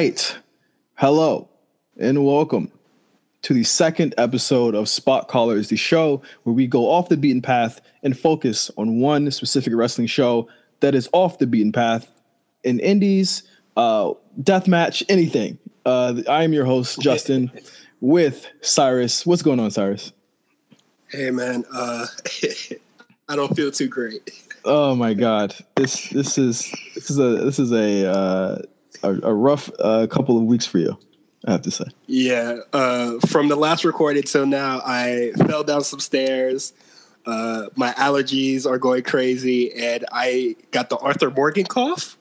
Right. Hello and welcome to the second episode of Spot Callers, the show where we go off the beaten path and focus on one specific wrestling show that is off the beaten path in indies, uh, deathmatch, anything. Uh, I am your host, Justin, with Cyrus. What's going on, Cyrus? Hey, man. Uh, I don't feel too great. Oh my God! This this is this is a this is a uh, a, a rough uh, couple of weeks for you. I have to say. Yeah. Uh, from the last recorded till now, I fell down some stairs. Uh, my allergies are going crazy, and I got the Arthur Morgan cough.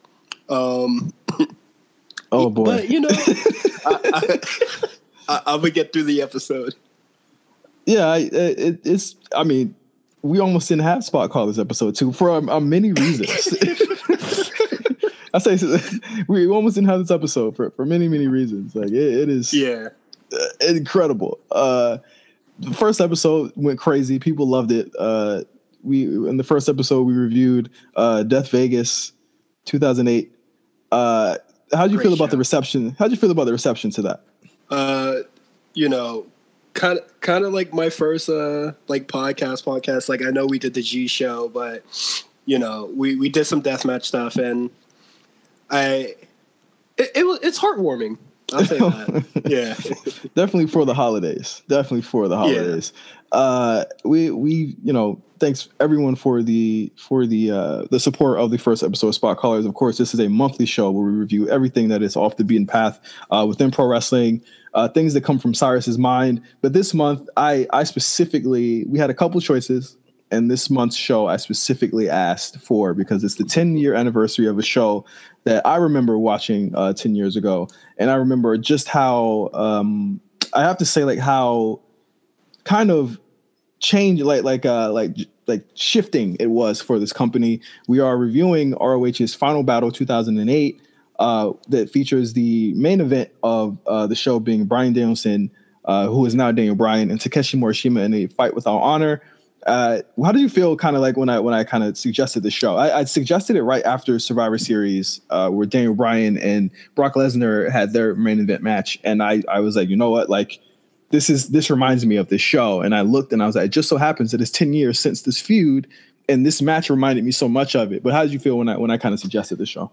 Um, oh boy! But you know, I, am gonna get through the episode. Yeah, I, it, it's. I mean, we almost didn't have spot call this episode too for um, uh, many reasons. I say we almost didn't have this episode for, for many many reasons. Like it, it is yeah uh, incredible. Uh, the first episode went crazy. People loved it. Uh, we in the first episode we reviewed uh, Death Vegas 2008. Uh, how do you Great feel about show. the reception? How do you feel about the reception to that? Uh, you know, kind of kind of like my first uh like podcast podcast. Like I know we did the G show, but you know we we did some deathmatch stuff, and I it, it it's heartwarming. I'll say that. yeah, definitely for the holidays. Definitely for the holidays. Yeah. Uh, we we you know thanks everyone for the for the uh, the support of the first episode of Spot Callers. Of course, this is a monthly show where we review everything that is off the beaten path uh, within pro wrestling, uh, things that come from Cyrus's mind. But this month, I I specifically we had a couple choices and this month's show I specifically asked for because it's the 10 year anniversary of a show that I remember watching uh, 10 years ago. And I remember just how, um, I have to say, like, how kind of change, like, like, uh, like, like shifting it was for this company. We are reviewing ROH's Final Battle 2008 uh, that features the main event of uh, the show being Bryan Danielson, uh, who is now Daniel Bryan, and Takeshi Morishima in a fight without honor. Uh, how do you feel kind of like when I when I kind of suggested the show? I, I, suggested it right after Survivor Series, uh, where Daniel Bryan and Brock Lesnar had their main event match, and I I was like, you know what, like this is this reminds me of this show, and I looked and I was like, it just so happens that it's ten years since this feud, and this match reminded me so much of it. But how did you feel when I when I kind of suggested the show?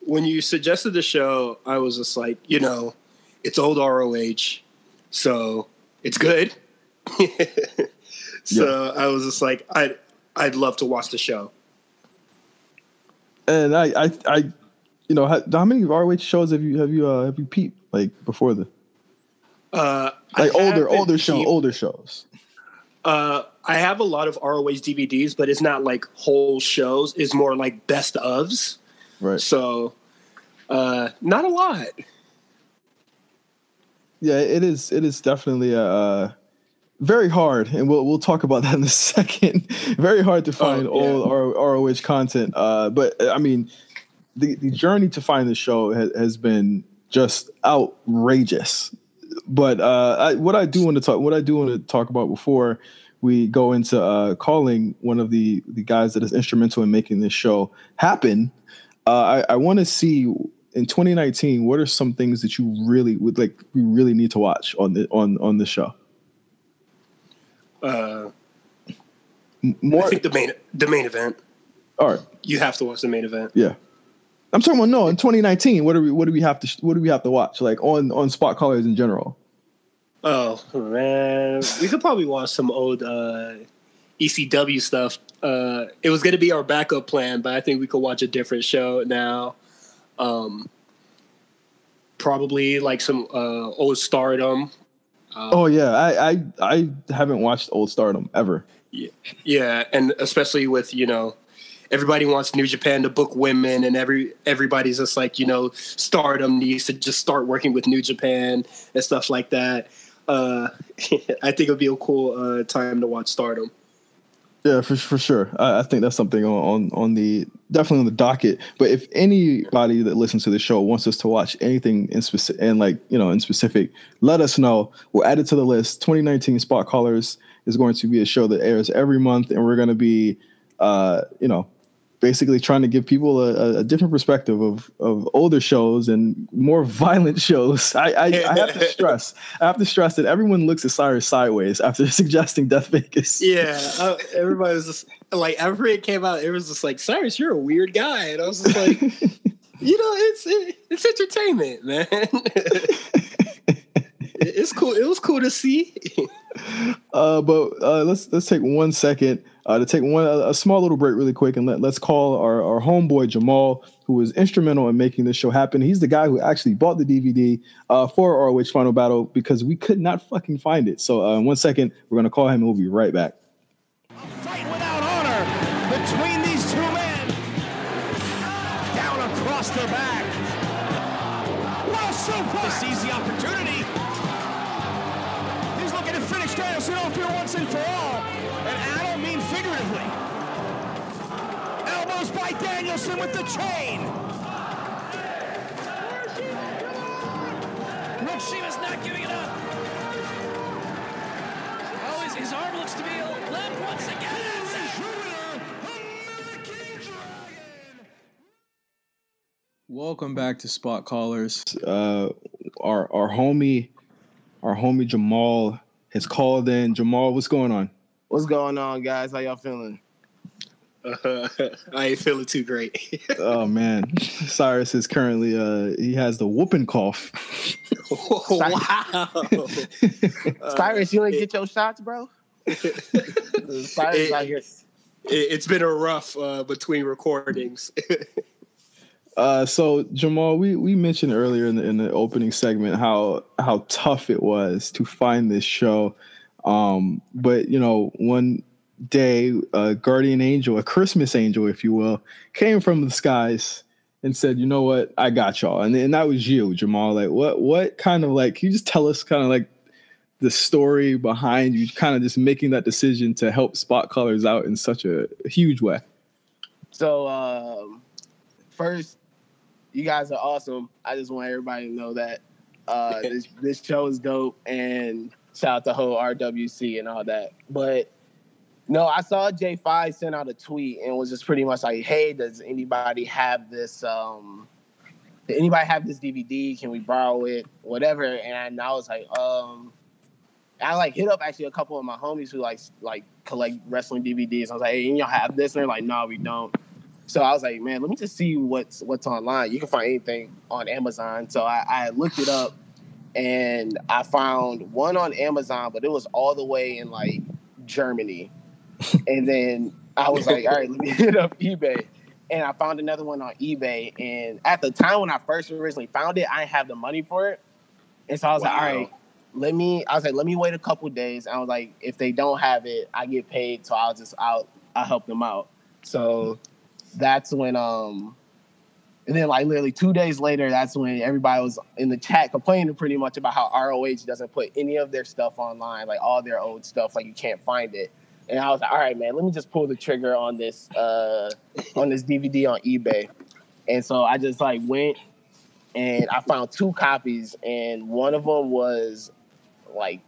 When you suggested the show, I was just like, you know, it's old ROH, so it's good. So yeah. I was just like, I I'd love to watch the show. And I I, I you know how, how many ROH shows have you have you uh, have you peeped like before the uh like older older show older shows. Uh, I have a lot of ROH DVDs, but it's not like whole shows. It's more like best ofs. Right. So, uh, not a lot. Yeah, it is. It is definitely a. Uh, very hard, and we'll we'll talk about that in a second. very hard to find oh, yeah. old ROH content. Uh, but I mean, the the journey to find the show has, has been just outrageous. But uh, I, what I do want to talk, what I do want to talk about before we go into uh, calling one of the the guys that is instrumental in making this show happen, uh, I, I want to see in 2019 what are some things that you really would like we really need to watch on the on on the show. Uh, More, I think the main the main event. All right, you have to watch the main event. Yeah, I'm talking about no in 2019. What do we what do we have to what do we have to watch like on on spot callers in general? Oh man, we could probably watch some old uh, ECW stuff. Uh, it was going to be our backup plan, but I think we could watch a different show now. Um, probably like some uh, old Stardom um, oh yeah, I, I I haven't watched Old Stardom ever. Yeah, yeah, and especially with you know everybody wants New Japan to book women, and every everybody's just like you know Stardom needs to just start working with New Japan and stuff like that. Uh, I think it'd be a cool uh, time to watch Stardom. Yeah, for for sure. I, I, think that's something on, on on the definitely on the docket. But if anybody that listens to the show wants us to watch anything in specific and like you know in specific, let us know. We'll add it to the list. 2019 Spot Callers is going to be a show that airs every month, and we're going to be, uh, you know, basically trying to give people a, a, different perspective of, of older shows and more violent shows. I, I, I, have to stress, I have to stress that everyone looks at Cyrus sideways after suggesting Death Vegas. Yeah, uh, everybody was just like, after it came out, it was just like, Cyrus, you're a weird guy, and I was just like, you know, it's it, it's entertainment, man. it's cool. It was cool to see. uh, but uh, let's let's take one second uh, to take one a, a, small little break really quick and let, let's call our, our homeboy Jamal, who was instrumental in making this show happen. He's the guy who actually bought the DVD uh, for ROH Final Battle because we could not fucking find it. So uh, in one second, we're gonna call him and we'll be right back. Danielson with the chain. Rick Sheamus not giving it up. Oh, his, his arm looks to be left once again. Welcome back to Spot Callers. Uh, our our homie, our homie Jamal has called in. Jamal, what's going on? What's going on, guys? How y'all feeling? Uh, I ain't feeling too great. oh man, Cyrus is currently uh he has the whooping cough. oh, wow, Cyrus, you ain't get your shots, bro. Cyrus it, out here. It, has been a rough uh, between recordings. Uh, so Jamal, we, we mentioned earlier in the, in the opening segment how how tough it was to find this show. Um, but you know, one day a guardian angel, a Christmas angel, if you will, came from the skies and said, "You know what? I got y'all." And, and that was you, Jamal. Like, what what kind of like? Can you just tell us kind of like the story behind you, kind of just making that decision to help Spot Callers out in such a, huge way? So, um, first, you guys are awesome. I just want everybody to know that uh, this this show is dope and shout out the whole RWC and all that. But no, I saw J5 send out a tweet and was just pretty much like, "Hey, does anybody have this? Um, did anybody have this DVD? Can we borrow it? Whatever." And I was like, um, I like hit up actually a couple of my homies who like like collect wrestling DVDs. I was like, "Hey, y'all have this?" And they're like, "No, we don't." So I was like, "Man, let me just see what's what's online. You can find anything on Amazon." So I, I looked it up and I found one on Amazon, but it was all the way in like Germany. And then I was like, all right, let me hit up eBay. And I found another one on eBay. And at the time when I first originally found it, I didn't have the money for it. And so I was wow. like, all right, let me I was like, let me wait a couple days. I was like, if they don't have it, I get paid. So I'll just I'll I'll help them out. So that's when um and then like literally two days later, that's when everybody was in the chat complaining pretty much about how ROH doesn't put any of their stuff online, like all their old stuff, like you can't find it. And I was like, all right, man, let me just pull the trigger on this uh on this DVD on eBay. And so I just like went and I found two copies, and one of them was like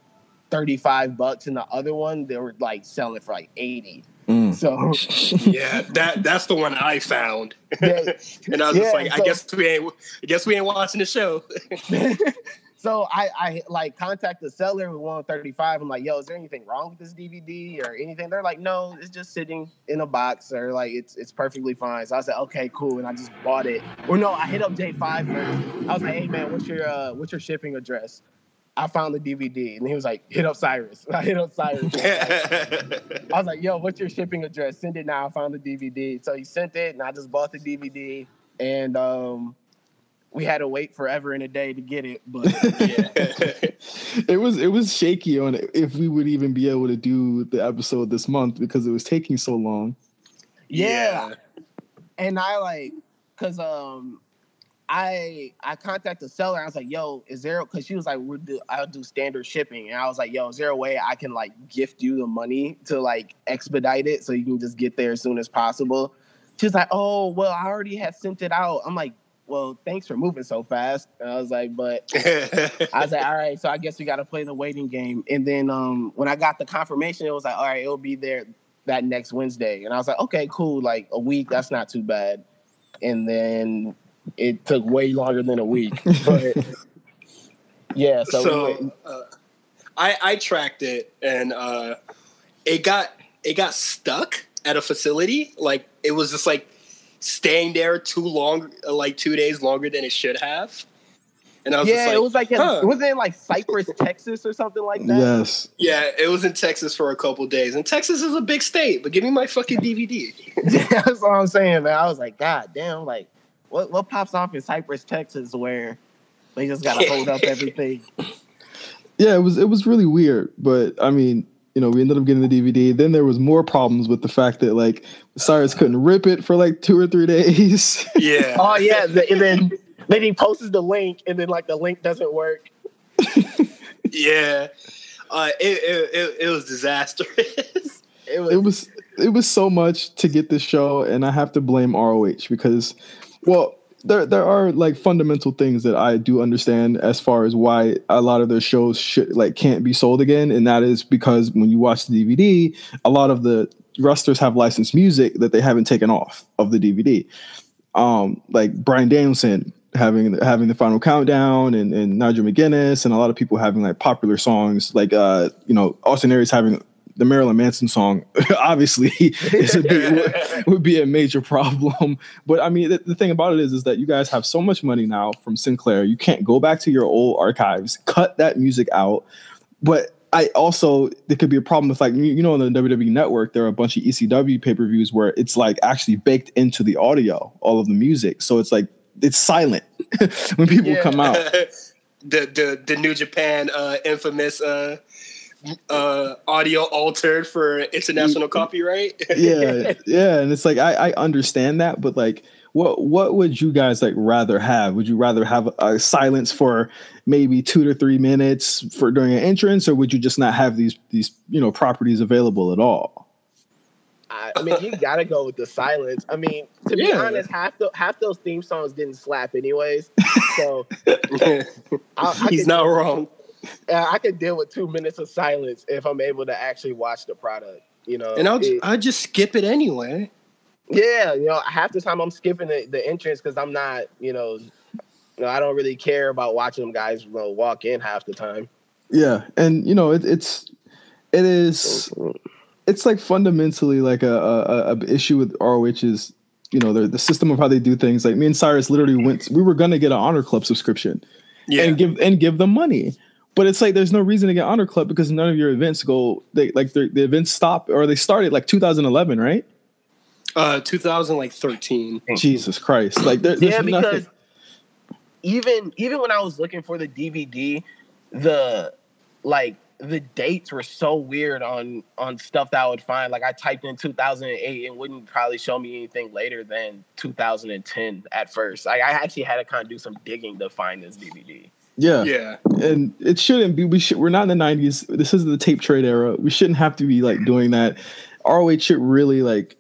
35 bucks, and the other one they were like selling for like 80. Mm. So yeah, that that's the one I found, yeah, and I was yeah, just like, so, I guess we ain't, I guess we ain't watching the show. so I I like contact the seller who thirty five. I'm like, yo, is there anything wrong with this DVD or anything? They're like, no, it's just sitting in a box or like it's it's perfectly fine. So I said, okay, cool, and I just bought it. Or no, I hit up J five first. I was like, hey man, what's your uh, what's your shipping address? I found the DVD. And he was like, hit up Cyrus. I hit up Cyrus. I was like, yo, what's your shipping address? Send it now. I found the DVD. So he sent it and I just bought the DVD. And um, we had to wait forever and a day to get it. But yeah. it was it was shaky on if we would even be able to do the episode this month because it was taking so long. Yeah. yeah. And I like because um I I contacted the seller. I was like, "Yo, is there?" Because she was like, "We'll do I'll do standard shipping," and I was like, "Yo, is there a way I can like gift you the money to like expedite it so you can just get there as soon as possible?" She's like, "Oh, well, I already had sent it out." I'm like, "Well, thanks for moving so fast." And I was like, "But," I was like, "All right, so I guess we got to play the waiting game." And then um, when I got the confirmation, it was like, "All right, it'll be there that next Wednesday. And I was like, okay, cool. Like a week, that's not too bad. And then it took way longer than a week. But yeah, so, So, we uh, I I tracked it and uh, it got it got stuck at a facility. Like it was just like staying there too long, uh, like two days longer than it should have. And I was yeah, like, it was like huh. it was in like Cypress, Texas, or something like that. Yes. yeah, it was in Texas for a couple days, and Texas is a big state. But give me my fucking DVD. That's what I'm saying, man. I was like, God damn, like what what pops off in Cypress, Texas, where they just gotta hold up everything. Yeah, it was it was really weird, but I mean, you know, we ended up getting the DVD. Then there was more problems with the fact that like Cyrus couldn't rip it for like two or three days. Yeah. Oh yeah, and then then he posts the link, and then like the link doesn't work. Yeah. Uh, it, it, it, it was disastrous. It was, it was it was so much to get this show, and I have to blame ROH because, well, there there are like fundamental things that I do understand as far as why a lot of their shows should like can't be sold again, and that is because when you watch the DVD, a lot of the wrestlers have licensed music that they haven't taken off of the DVD. Um, like Bryan Danielson having having the final countdown and, and Nigel McGuinness and a lot of people having like popular songs like uh you know Austin Aries having the Marilyn Manson song obviously big, would, would be a major problem. But I mean, the, the thing about it is, is that you guys have so much money now from Sinclair. You can't go back to your old archives, cut that music out. But I also there could be a problem with like you, know on the WWE network there are a bunch of ECW pay per views where it's like actually baked into the audio all of the music, so it's like it's silent when people Yeah. come out. the the the New Japan uh, infamous uh, uh, audio altered for international copyright. yeah, yeah, and it's like I, I understand that, but like, what what would you guys like rather have? Would you rather have a silence for maybe two to three minutes for during an entrance, or would you just not have these these you know properties available at all? I, I mean, you gotta go with the silence. I mean, to be Yeah. honest, half the half those theme songs didn't slap anyways. So I, I He's could- not wrong. uh, I could deal with two minutes of silence if I'm able to actually watch the product. You know, And I'll It- I'll just skip it anyway. Yeah, you know, half the time I'm skipping the, the entrance because I'm not, you know, you know, I don't really care about watching them guys you know, walk in half the time. Yeah, and you know it, it's it is mm-hmm. it's like fundamentally like a, a, a- a issue with ROH is you know the the system of how they do things. Like me and Cyrus literally went. We were gonna get an Honor Club subscription. Yeah. and give and give them money. But it's like there's no reason to get Honor Club because none of your events go. They like the the events stop or they started like 2011, right? Uh, 2000 like 13. Jesus Christ! Like there, there's yeah, because nothing. even even when I was looking for the DVD, the like the dates were so weird on on stuff that I would find. Like I typed in 2008, and wouldn't probably show me anything later than 2010 at first. Like I actually had to kind of do some digging to find this DVD. Yeah. Yeah. and it shouldn't be. We should. We're not in the 90s. This is the tape trade era. We shouldn't have to be like doing that. ROH should really like.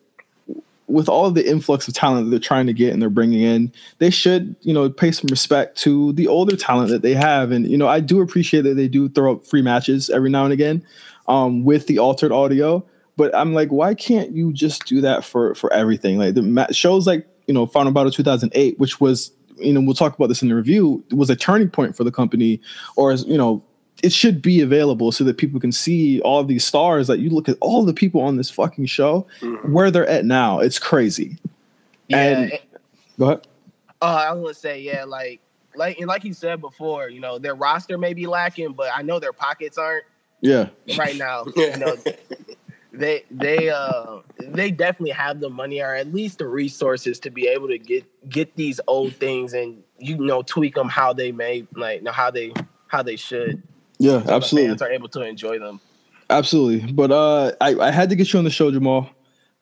With all the influx of talent that they're trying to get and they're bringing in, they should, you know, pay some respect to the older talent that they have. And you know, I do appreciate that they do throw up free matches every now and again, um, with the altered audio. But I'm like, why can't you just do that for for everything? Like the ma- shows like you know Final Battle 2008, which was you know we'll talk about this in the review, was a turning point for the company, or as you know. It should be available so that people can see all of these stars. Like you look at all the people on this fucking show, where they're at now. It's crazy. And- it- Go ahead. Uh, I was gonna say, yeah, like like and like you said before, you know, their roster may be lacking, but I know their pockets aren't Yeah. right now. You know, they they uh they definitely have the money or at least the resources to be able to get get these old things and you know tweak them how they may like know how they how they should. Yeah, so absolutely. fans are able to enjoy them. Absolutely. But uh I, I had to get you on the show, Jamal.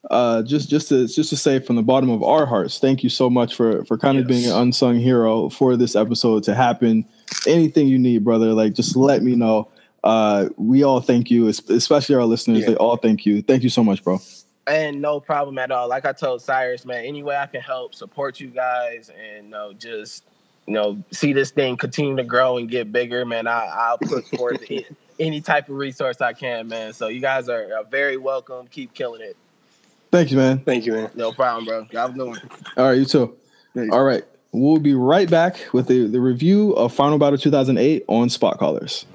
Uh just just to just to say from the bottom of our hearts, thank you so much for for kind of being an unsung hero for this episode to happen. Anything you need, brother, like just let me know. Uh we all thank you, especially our listeners. Yeah. They all thank you. Thank you so much, bro. And no problem at all. Like I told Cyrus, man, any way I can help support you guys and you know, just you know, see this thing continue to grow and get bigger, man. I, I'll put forth it, any type of resource I can, man. So you guys are, are very welcome. Keep killing it. Thank you, man. Thank you, man. No problem, bro. Y'all have a good one. All right, you too. Thanks. All right. We'll be right back with the, the review of Final Battle 2008 on Spot Callers.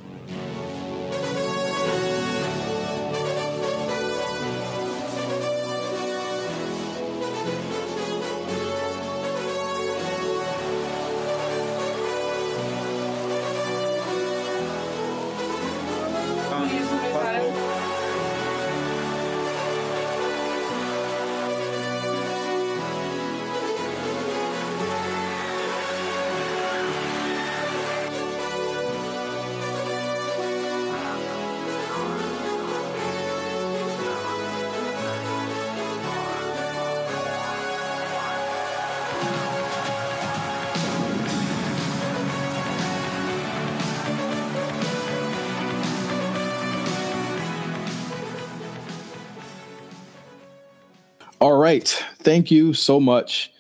Right. Thank you so much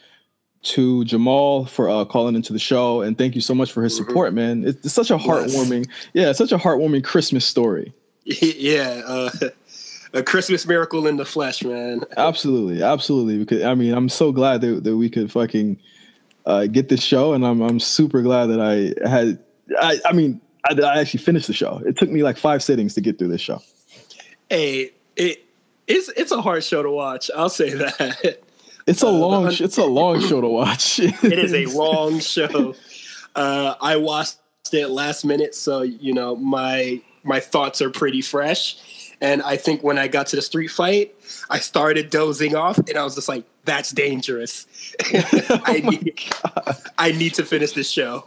to Jamal for uh, calling into the show, and thank you so much for his support, man. It's, it's such a heartwarming, yeah, such a heartwarming Christmas story. yeah, uh, a Christmas miracle in the flesh, man. Absolutely, absolutely. Because I mean, I'm so glad that, that we could fucking uh, get this show, and I'm I'm super glad that I had. I I mean, I, I actually finished the show. It took me like five sittings to get through this show. Hey, it it's it's a hard show to watch. I'll say that. It's a Uh, long, the- it's a long show to watch. it is a long show. Uh, I watched it last minute, so you know my my thoughts are pretty fresh. And I think when I got to the street fight, I started dozing off, and I was just like, "That's dangerous. I Oh my need I need to finish this show."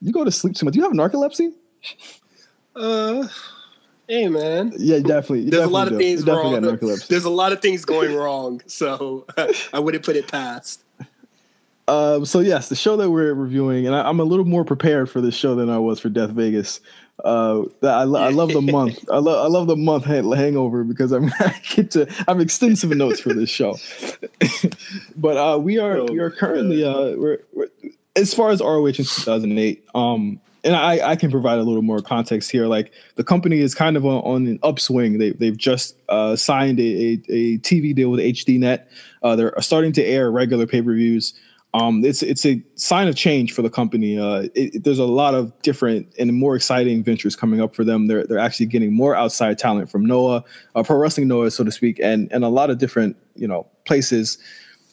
You go to sleep too much. Do you have narcolepsy? Uh, hey man, Yeah, definitely. you there's a lot of things You wrong. There's a lot of things going wrong, so I wouldn't put it past. Um, so yes, the show that we're reviewing, and I, I'm a little more prepared for this show than I was for Death Vegas. Uh, I, lo- I love the month. I love I love the month hang- hangover because I'm I get to I have extensive notes for this show. but uh, we are Oh, we are currently uh, we're, we're as far as ROH in 2008. Um, and I, I can provide a little more context here. Like the company is kind of on, on an upswing. They, they've just uh, signed a, a, a TV deal with HDNet. Uh, they're starting to air regular pay per views. Um, it's it's a sign of change for the company. Uh, it, there's a lot of different and more exciting ventures coming up for them. They're they're actually getting more outside talent from Noah, uh, pro wrestling Noah, so to speak, and and a lot of different you know places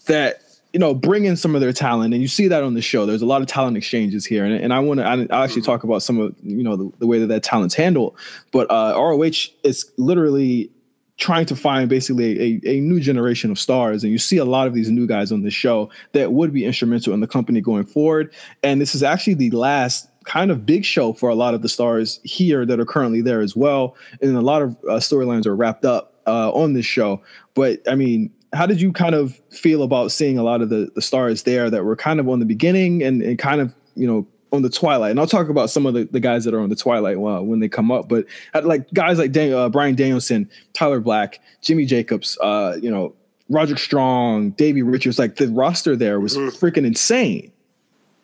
that you know bring in some of their talent and you see that on the show. There's a lot of talent exchanges here and, and i want to I, i'll actually talk about some of you know the, the way that that talent's handled but uh roh is literally trying to find basically a, a new generation of stars and you see a lot of these new guys on the show that would be instrumental in the company going forward and this is actually the last kind of big show for a lot of the stars here that are currently there as well and a lot of uh, storylines are wrapped up uh, on this show but i mean how did you kind of feel about seeing a lot of the, the stars there that were kind of on the beginning and, and kind of you know on the twilight and i'll talk about some of the, the guys that are on the twilight uh, when they come up but like guys like Dan, uh, bryan danielson tyler black jimmy jacobs uh, you know roderick strong davey richards like the roster there was Mhm. freaking insane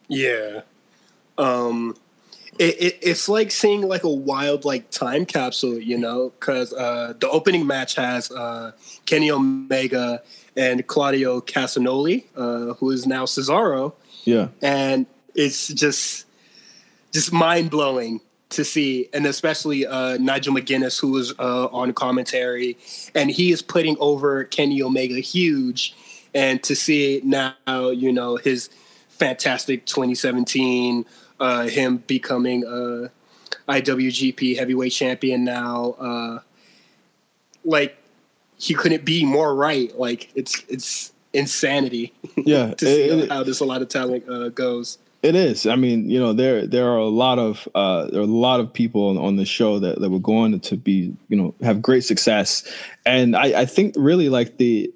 Yeah. Um it, it, it's like seeing like a wild like time capsule, you know, because uh, the opening match has uh, Kenny Omega and Claudio Castagnoli, uh, who is now Cesaro, yeah. And it's just just mind blowing to see, and especially uh, Nigel McGuinness, who is uh, on commentary, and he is putting over Kenny Omega huge, and to see now, you know, his fantastic 2017, uh, him becoming a IWGP Heavyweight Champion now, uh, like he couldn't be more right. Like it's it's insanity yeah to see it- it- how this a lot of talent uh, goes. It is. I mean, you know, there there are a lot of uh, there are a lot of people on, on the show that, that were going to be, you know, have great success, and I, I think really like the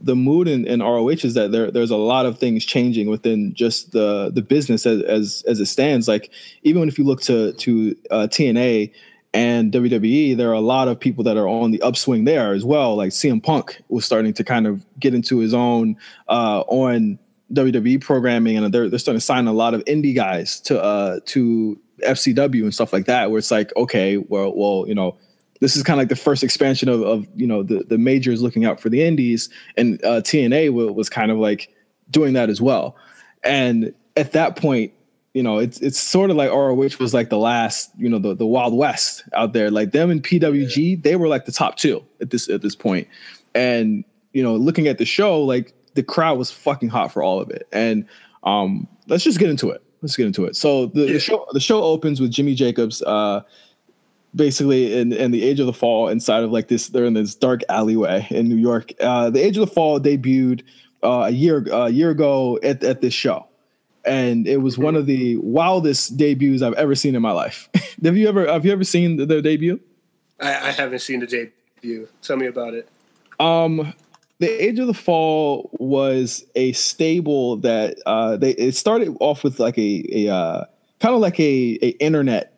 the mood in, in ROH is that there there's a lot of things changing within just the the business as as, as it stands. Like even if you look to to uh, TNA and WWE, there are a lot of people that are on the upswing there as well. Like CM Punk was starting to kind of get into his own uh, on WWE programming, and they're they're starting to sign a lot of indie guys to uh to FCW and stuff like that. Where it's like, okay, well, well, you know, this is kind of like the first expansion of, of you know the the majors looking out for the indies, and uh, TNA w- was kind of like doing that as well. And at that point, you know, it's it's sort of like ROH was like the last, you know, the, the Wild West out there. Like them and PWG, yeah. they were like the top two at this at this point. And you know, looking at the show, like the crowd was fucking hot for all of it. And um, let's just get into it. Let's get into it. So the, yeah. the show the show opens with Jimmy Jacobs, uh, basically in in the Age of the Fall inside of like this. They're in this dark alleyway in New York. Uh, the Age of the Fall debuted uh, a year a year ago at at this show and it was one of the wildest debuts I've ever seen in my life. have you ever have you ever seen their debut? I, I, haven't seen the debut. Tell me about it. Um, the Age of the Fall was a stable that uh, they it started off with like a a uh, kind of like a a internet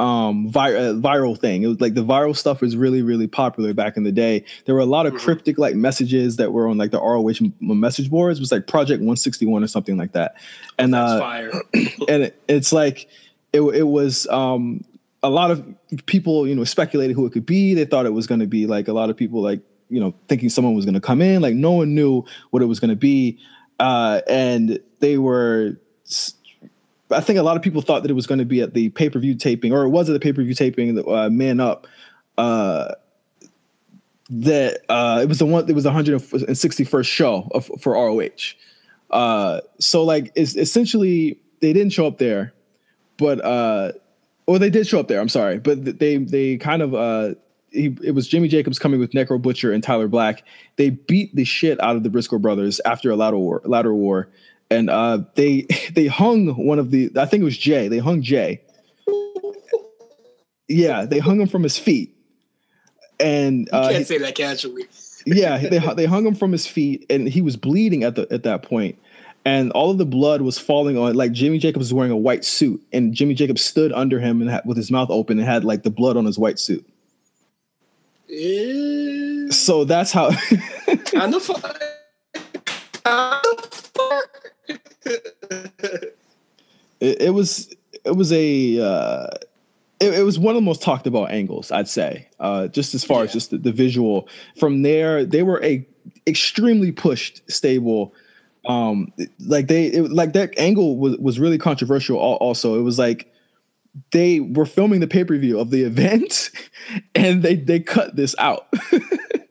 um vir- uh, viral thing. It was like the viral stuff was really really popular back in the day. There were a lot of mm-hmm. cryptic like messages that were on like the ROH message boards. It was like Project 161 or something like that. And uh and it, it's like it it was um a lot of people, you know, speculated who it could be. They thought it was going to be like a lot of people like, you know, thinking someone was going to come in. Like no one knew what it was going to be. Uh and they were I think a lot of people thought that it was going to be at the pay per view taping, or it was at the pay per view taping, uh, Man Up. Uh, that uh, it was the one. It was the 161st show of, for ROH. Uh, so like, it's essentially they didn't show up there, but uh, or they did show up there. I'm sorry, but they they kind of uh, he, it was Jimmy Jacobs coming with Necro Butcher and Tyler Black. They beat the shit out of the Briscoe brothers after a ladder war. War and uh, they they hung one of the I think it was Jay. They hung Jay. Yeah, they hung him from his feet. And uh, you can't say that casually. yeah, they they hung him from his feet, and he was bleeding at the at that point, and all of the blood was falling on. Like Jimmy Jacobs was wearing a white suit, and Jimmy Jacobs stood under him and had, with his mouth open and had like the blood on his white suit. So that's how. kind of fun. Kind of it, it, was it was a uh, it, it, was one of the most talked about angles, I'd say. Uh, just as far yeah. as just the, the, visual. From there, they were a extremely pushed stable. Um, like they it, like that angle was was really controversial. Also, it was like they were filming the pay per view of the event, and they they cut this out.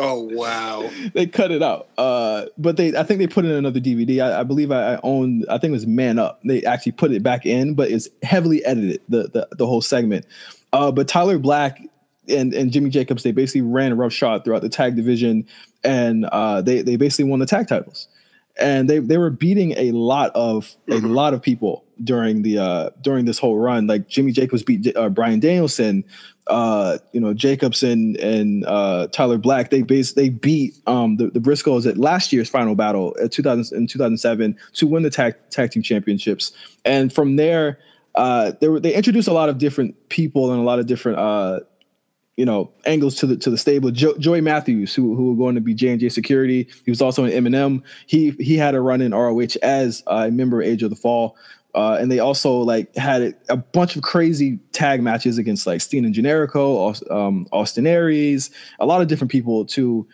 Oh wow! they cut it out. Uh, but they, I think they put in another DVD. I, I believe I, I own. I think it was Man Up. They actually put it back in, but it's heavily edited. The the, the whole segment. Uh, but Tyler Black and and Jimmy Jacobs, they basically ran a rough shot throughout the tag division, and uh, they they basically won the tag titles. And they they were beating a lot of a mm-hmm. lot of people during the uh during this whole run. Like Jimmy Jacobs beat uh, Bryan Danielson, uh, you know, Jacobson and uh, Tyler Black, they base they beat um, the, the Briscoes at last year's final battle at 2000 in 2007 to win the tag tag team championships. And from there, uh, they were they introduced a lot of different people and a lot of different uh, you know angles to the to the stable. Jo- Joey Matthews, who who were going to be J and J Security, he was also in MNM. He he had a run in ROH as a member of Age of the Fall. Uh, and they also like had a bunch of crazy tag matches against like Steen and Generico, um, Austin Aries, a lot of different people to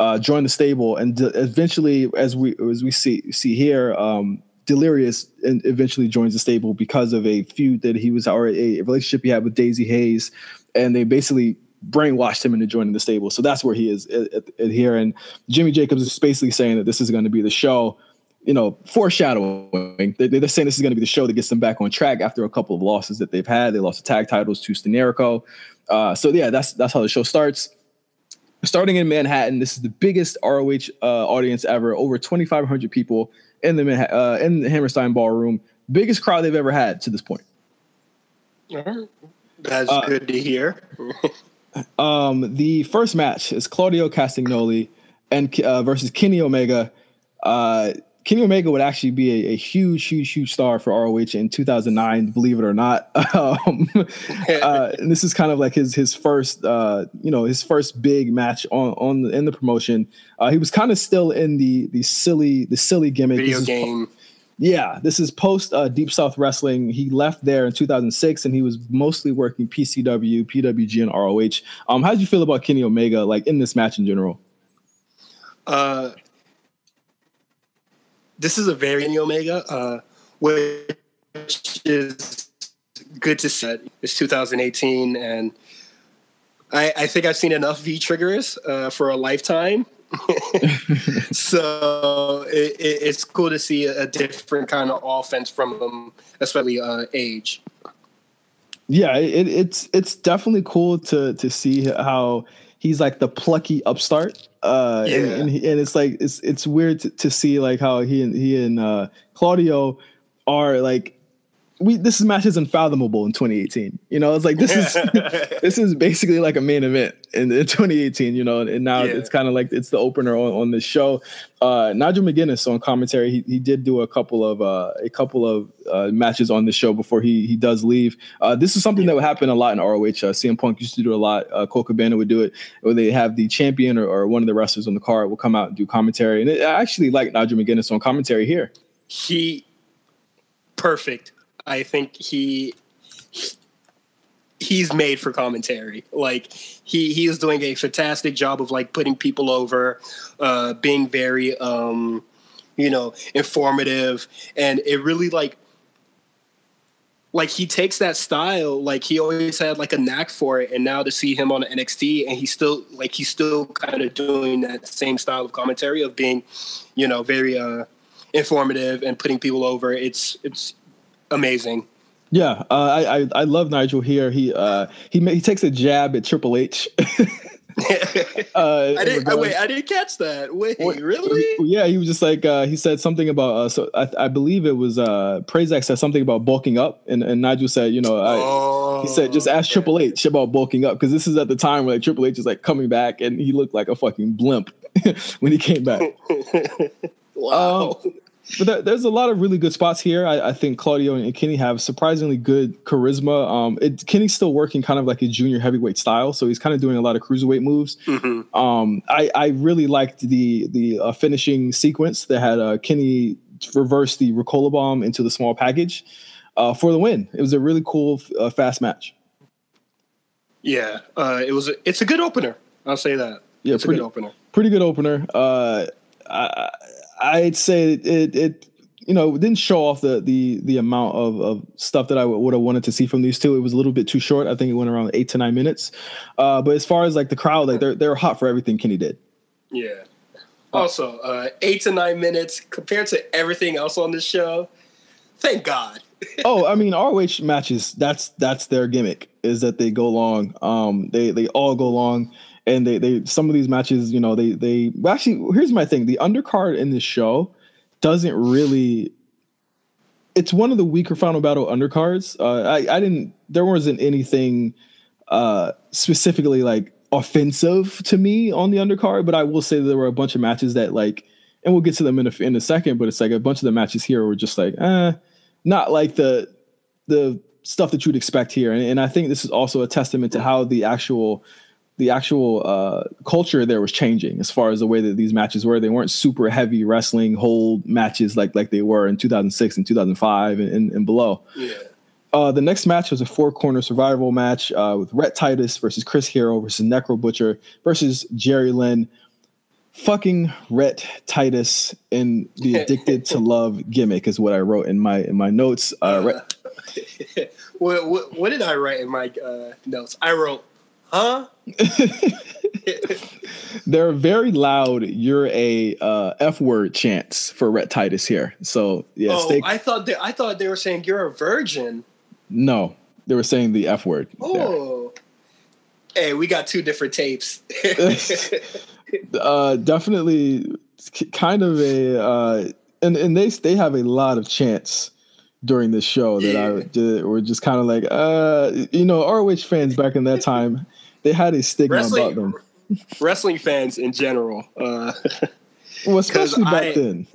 uh, join the stable. And eventually, as we as we see see here, um, Delirious and eventually joins the stable because of a feud that he was or a relationship he had with Daisy Haze, and they basically brainwashed him into joining the stable. So that's where he is at, at, at here. And Jimmy Jacobs is basically saying that this is going to be the show you know, foreshadowing. They, are saying this is going to be the show that gets them back on track after a couple of losses that they've had. They lost the tag titles to Steenerico. Uh, so yeah, that's that's how the show starts. Starting in Manhattan, this is the biggest ROH uh, audience ever. Over 2,500 people in the uh, in the Hammerstein Ballroom. Biggest crowd they've ever had to this point. That's uh, good to hear. um, the first match is Claudio Castagnoli and uh, versus Kenny Omega. Uh, Kenny Omega would actually be a, a, huge, huge, huge star for ROH in 2009, believe it or not. Um, uh, and this is kind of like his his first, uh, you know, his first big match on on in the promotion. Uh, he was kind of still in the the silly the silly gimmick video game. Yeah, this is post uh, Deep South Wrestling. He left there in 2006, and he was mostly working PCW, PWG, and ROH. Um, how did you feel about Kenny Omega, like in this match in general? Uh, this is a very Kenny Omega, uh, which is good to see. It's 2018, and I, I think I've seen enough V triggers uh, for a lifetime so it, it, it's cool to see a, different kind of offense from him, especially uh, age. Yeah, it, it's it's definitely cool to to see how he's like the plucky upstart. Uh, yeah. and, and, he, and, it's like it's it's weird to, to, see like how he and he and uh, Claudio are like we this match is unfathomable in 2018. You know, it's like this is this is basically like a main event in, in 2018. You know, and now yeah. it's kind of like it's the opener on, on the show. Uh, Nigel McGuinness on commentary, he, he did do a couple of uh, a couple of uh, matches on the show before he he does leave. Uh, this is something that would happen a lot in ROH. Uh, CM Punk used to do a lot. Uh, Colt Cabana would do it, where they have the champion or, or one of the wrestlers on the card will come out and do commentary. And it, I actually like Nigel McGuinness on commentary here. He perfect I think he he's made for commentary. Like he he is doing a fantastic job of like putting people over, uh, being very um, you know informative, and it really like like he takes that style like he always had like a knack for it and now to see him on NXT and he's still like he's still kind of doing that same style of commentary of being you know very uh informative and putting people over it's it's amazing. Yeah, uh, I, I, I love Nigel here. He uh, he he takes a jab at Triple H. uh, I didn't. Wait, I didn't catch that. Wait, what, really? Yeah, he was just like uh, he said something about. Uh, so I, I believe it was uh, Prazak said something about bulking up, and, and Nigel said, you know, I, oh, he said just ask okay. Triple H about bulking up because this is at the time where like, Triple H is like coming back, and he looked like a fucking blimp when he came back. wow. Um, but there, there's a lot of really good spots here. I, I, think Claudio and Kenny have surprisingly good charisma. Um, it, Kenny's still working kind of like a junior heavyweight style, so he's kind of doing a lot of cruiserweight moves. Mm-hmm. Um, I, I, really liked the the uh, finishing sequence that had uh, Kenny reverse the Ricola bomb into the small package uh, for the win. It was a really cool, uh, fast match. Yeah, uh, it was. A, it's a good opener. I'll say that. Yeah, it's pretty, a good opener. Pretty good opener. Uh, I, I'd say it, it, you know didn't show off the the the amount of, of stuff that I would have wanted to see from these two. It was a little bit too short. I think it went around eight to nine minutes. Uh, but as far as like the crowd, like they're they're hot for everything Kenny did. Yeah. Also, uh, eight to nine minutes compared to everything else on this show. Thank God. oh, I mean, ROH matches. That's that's their gimmick is that they go long. Um, they they all go long and they they some of these matches, you know, they they actually here's my thing: the undercard in this show doesn't really. It's one of the weaker final battle undercards. Uh, I I didn't there wasn't anything uh, specifically like offensive to me on the undercard, but I will say there were a bunch of matches that like, and we'll get to them in a in a second. But it's like a bunch of the matches here were just like, eh, not like the the stuff that you'd expect here. And, and I think this is also a testament to how the actual the actual uh, culture there was changing as far as the way that these matches were. They weren't super heavy wrestling hold matches like like they were in 2006 and 2005 and, and, and below. Yeah. Uh, the next match was a four corner survival match uh, with Rhett Titus versus Chris Hero versus Necro Butcher versus Jerry Lynn. Fucking Rhett Titus in the addicted to love gimmick is what I wrote in my in my notes. Uh, Rhett- what, what, what, did I write in my uh, notes? I wrote huh? They're very loud. You're a uh, f word chants for Rhett Titus here. So yeah. Oh, stay- I thought they, I thought they were saying you're a virgin. No, they were saying the f word. Oh. There. Hey, we got two different tapes. uh, definitely, kind of a, uh, and and they they have a lot of chants during this show that yeah. I did, were just kind of like, uh, you know, ROH fans back in that time they had a stigma wrestling, about them. wrestling fans in general. Uh, well, especially back I, then.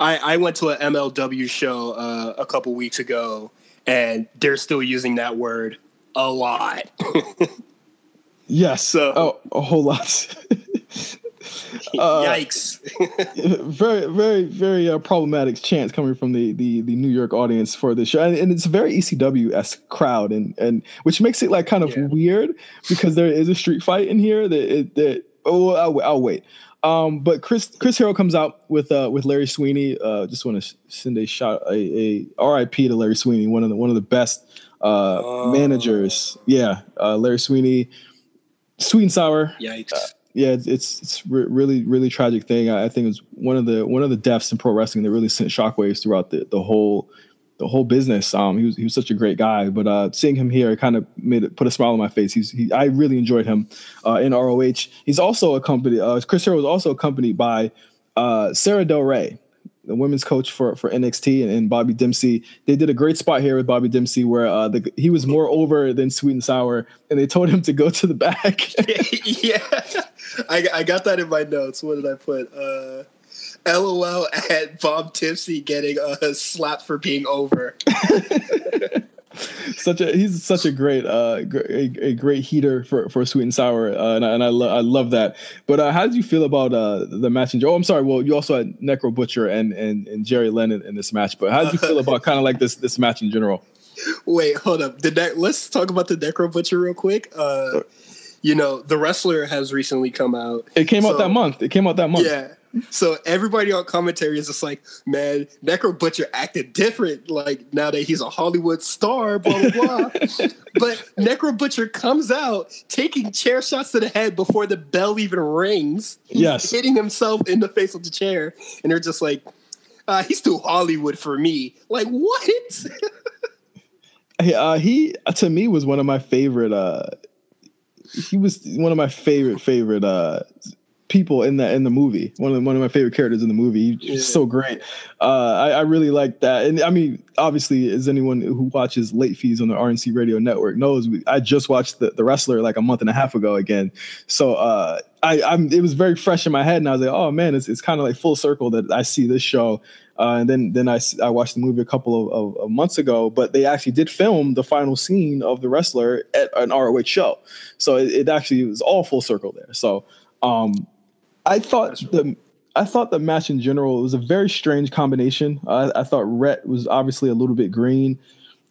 I, I went to an MLW show uh, a couple weeks ago, and they're still using that word a lot. yes. So- oh, a whole lot. Uh, Yikes! very, very, very uh, problematic chants coming from the, the the New York audience for this show, and, and it's a very ECW esque crowd, and and which makes it like kind of Yeah. weird because there is a street fight in here that it, that oh I'll, I'll wait. Um, but Chris Chris Hero comes out with uh with Larry Sweeney. Uh, just want to send a shot a, a RIP to Larry Sweeney, one of the one of the best uh Oh. managers. Yeah, uh, Larry Sweeney, sweet and sour Yikes! Yeah, it's it's, it's re- really really tragic thing. I, I think it was one of the one of the deaths in pro wrestling that really sent shockwaves throughout the, the whole the whole business. Um, he was he was such a great guy, but uh, seeing him here kind of made it put a smile on my face. He's he, I really enjoyed him uh, in ROH. He's also accompanied. Uh, Chris Hero was also accompanied by uh, Sara Del Rey. The women's coach for, for NXT and, and Bobby Dempsey, they did a great spot here with Bobby Dempsey where uh, the, he was more over than sweet and sour, and they told him to go to the back. yeah, I, I got that in my notes. What did I put? Uh, LOL at Bob Dempsey getting a slap for being over. such a he's such a great uh a, a great heater for for sweet and sour uh, and I, and I, lo- I love that but uh how did you feel about uh the match in oh i'm sorry well you also had necro butcher and and, and jerry lennon in this match but how did you feel about kind of like this this match in general Wait, hold up. The ne- let's talk about the Necro Butcher real quick. Uh, you know, the wrestler has recently come out. it came out that month it came out that month Yeah. So everybody on commentary is just like, man, Necro Butcher acted different. Like now that he's a Hollywood star, blah blah blah. but Necro Butcher comes out taking chair shots to the head before the bell even rings. He's Yes. hitting himself in the face with the chair, and they're just like, uh, he's too Hollywood for me. Like what? He, uh, he to me was one of my favorite. Uh, he was one of my favorite favorite uh, people in the in the movie. One of the, one of my favorite characters in the movie. He's Yeah. so great. Uh, I, I really like that. And I mean, obviously, as anyone who watches late fees on the RNC Radio Network knows, we, I just watched the, the wrestler like a month and a half ago again. So uh, I, I'm it was very fresh in my head, and I was like, oh man, it's it's kind of like full circle that I see this show. Uh, and then then I, I watched the movie a couple of, of, of months ago, but they actually did film the final scene of the wrestler at an ROH show. So it, it actually was all full circle there. So um, I thought the I thought the match in general was a very strange combination. Uh, I thought Rhett was obviously a little bit green.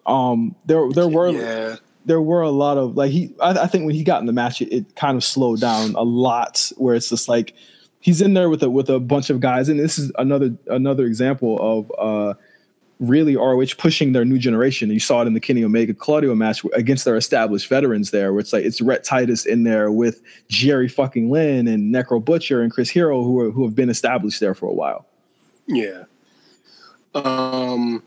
Um, there there were yeah. there were a lot of like he I, I think when he got in the match it, it kind of slowed down a lot where it's just like he's in there with a with a bunch of guys and this is another another example of uh really ROH pushing their new generation. You saw it in the Kenny Omega Claudio match against their established veterans there, where it's like it's Rhett Titus in there with Jerry fucking Lynn and Necro Butcher and Chris Hero who are, who have been established there for a while. Yeah. Um,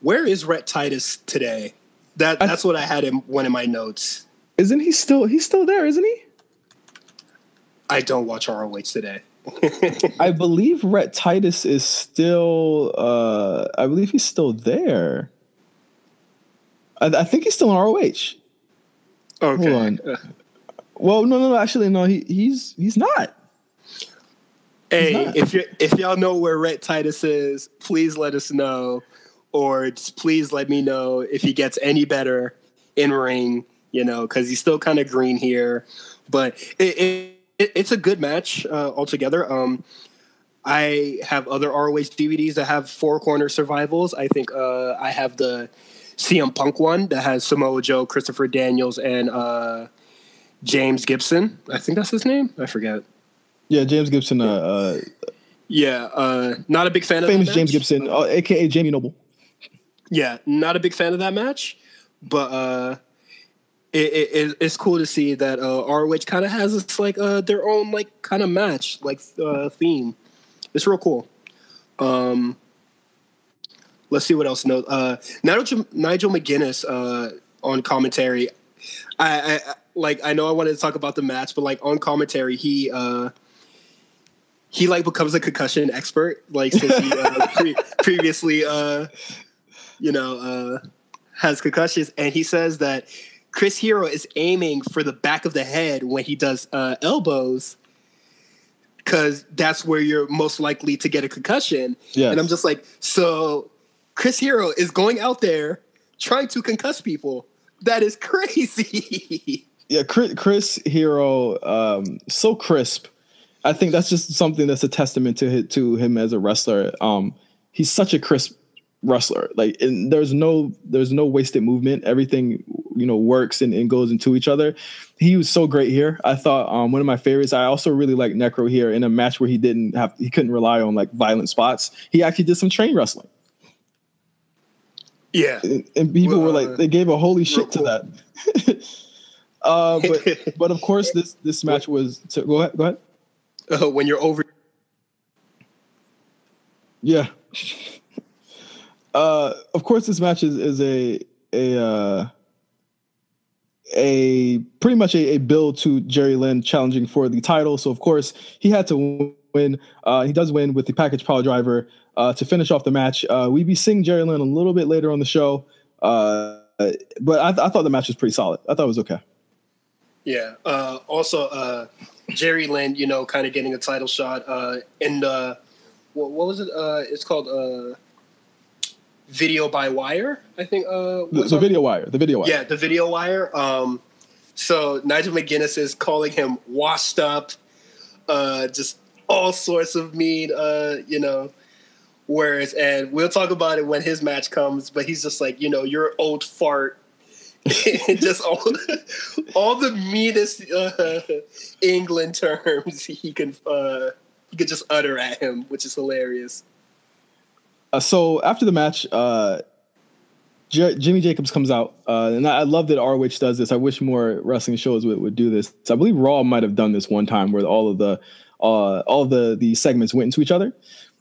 where is Rhett Titus today? That I- that's what I had in one of my notes. Isn't he still he's still there, isn't he? I don't watch ROH today. I believe Rhett Titus is still. Uh, I believe he's still there. I, I think he's still in ROH. Okay. Hold on. Well, no, no, no. Actually, no. He he's he's not. Hey, not. if you if y'all know where Rhett Titus is, please let us know, or just please let me know if he gets any better in ring. You know, because he's still kind of green here, but it, it, it it's a good match uh, altogether. Um, I have other ROH DVDs that have four corner survivals. I think uh, I have the CM Punk one that has Samoa Joe, Christopher Daniels, and uh, James Gibson. I think that's his name. I forget. Yeah, James Gibson. Uh, uh Yeah, uh, not a big fan of famous that James match. Gibson, uh, aka Jamie Noble. Yeah, not a big fan of that match, but uh, it, it, it- it's cool to see that uh, ROH kind of has this like uh, their own like kind of match like uh, theme. It's real cool. Um, let's see what else. No, uh, Nigel Nigel McGuinness uh, on commentary. I, I I- like. I know I wanted to talk about the match, but like on commentary, he. Uh, he like becomes a concussion expert, like since he uh, pre- previously, uh, you know, uh, has concussions, and he says that Chris Hero is aiming for the back of the head when he does uh, elbows, because that's where you're most likely to get a concussion. And I'm just like, so Chris Hero is going out there trying to concuss people. That is crazy. Yeah, Chris, Chris Hero, um, so crisp. I think that's just something that's a testament to him, to him as a wrestler. Um, he's such a crisp wrestler. Like, and there's no there's no wasted movement. Everything you know works and, and goes into each other. He was so great here. I thought um, one of my favorites. I also really like Necro here in a match where he didn't have he couldn't rely on like violent spots. He actually did some chain wrestling. Yeah. and, and people were like they gave a holy shit to that. uh, but but of course this this match was to, go ahead go ahead Uh, when you're over. yeah. uh, of course this match is is a a uh, a pretty much a, a build to Jerry Lynn challenging for the title. So of course he had to win. Uh, he does win with the package power driver uh, to finish off the match. Uh, we be seeing Jerry Lynn a little bit later on the show. Uh, but I, I thought the match was pretty solid. I thought it was okay. Yeah. Uh, also, uh, Jerry Lynn, you know, kind of getting a title shot uh, in the what, what was it? Uh, it's called uh, Video by Wire, I think. Uh, The, what's video wire, the video wire. Yeah, the Video Wire. Um, so Nigel McGuinness is calling him washed up, uh, just all sorts of mean, uh, you know, words. And we'll talk about it when his match comes. But he's just like, you know, you're old fart. Just all, all the meanest uh, England terms he can uh, he could just utter at him, which is hilarious. Uh, so after the match, uh, J- Jimmy Jacobs comes out, uh, and I, I love that ROH does this. I wish more wrestling shows would, would do this. So I believe Raw might have done this one time, where all of the uh, all of the the segments went into each other.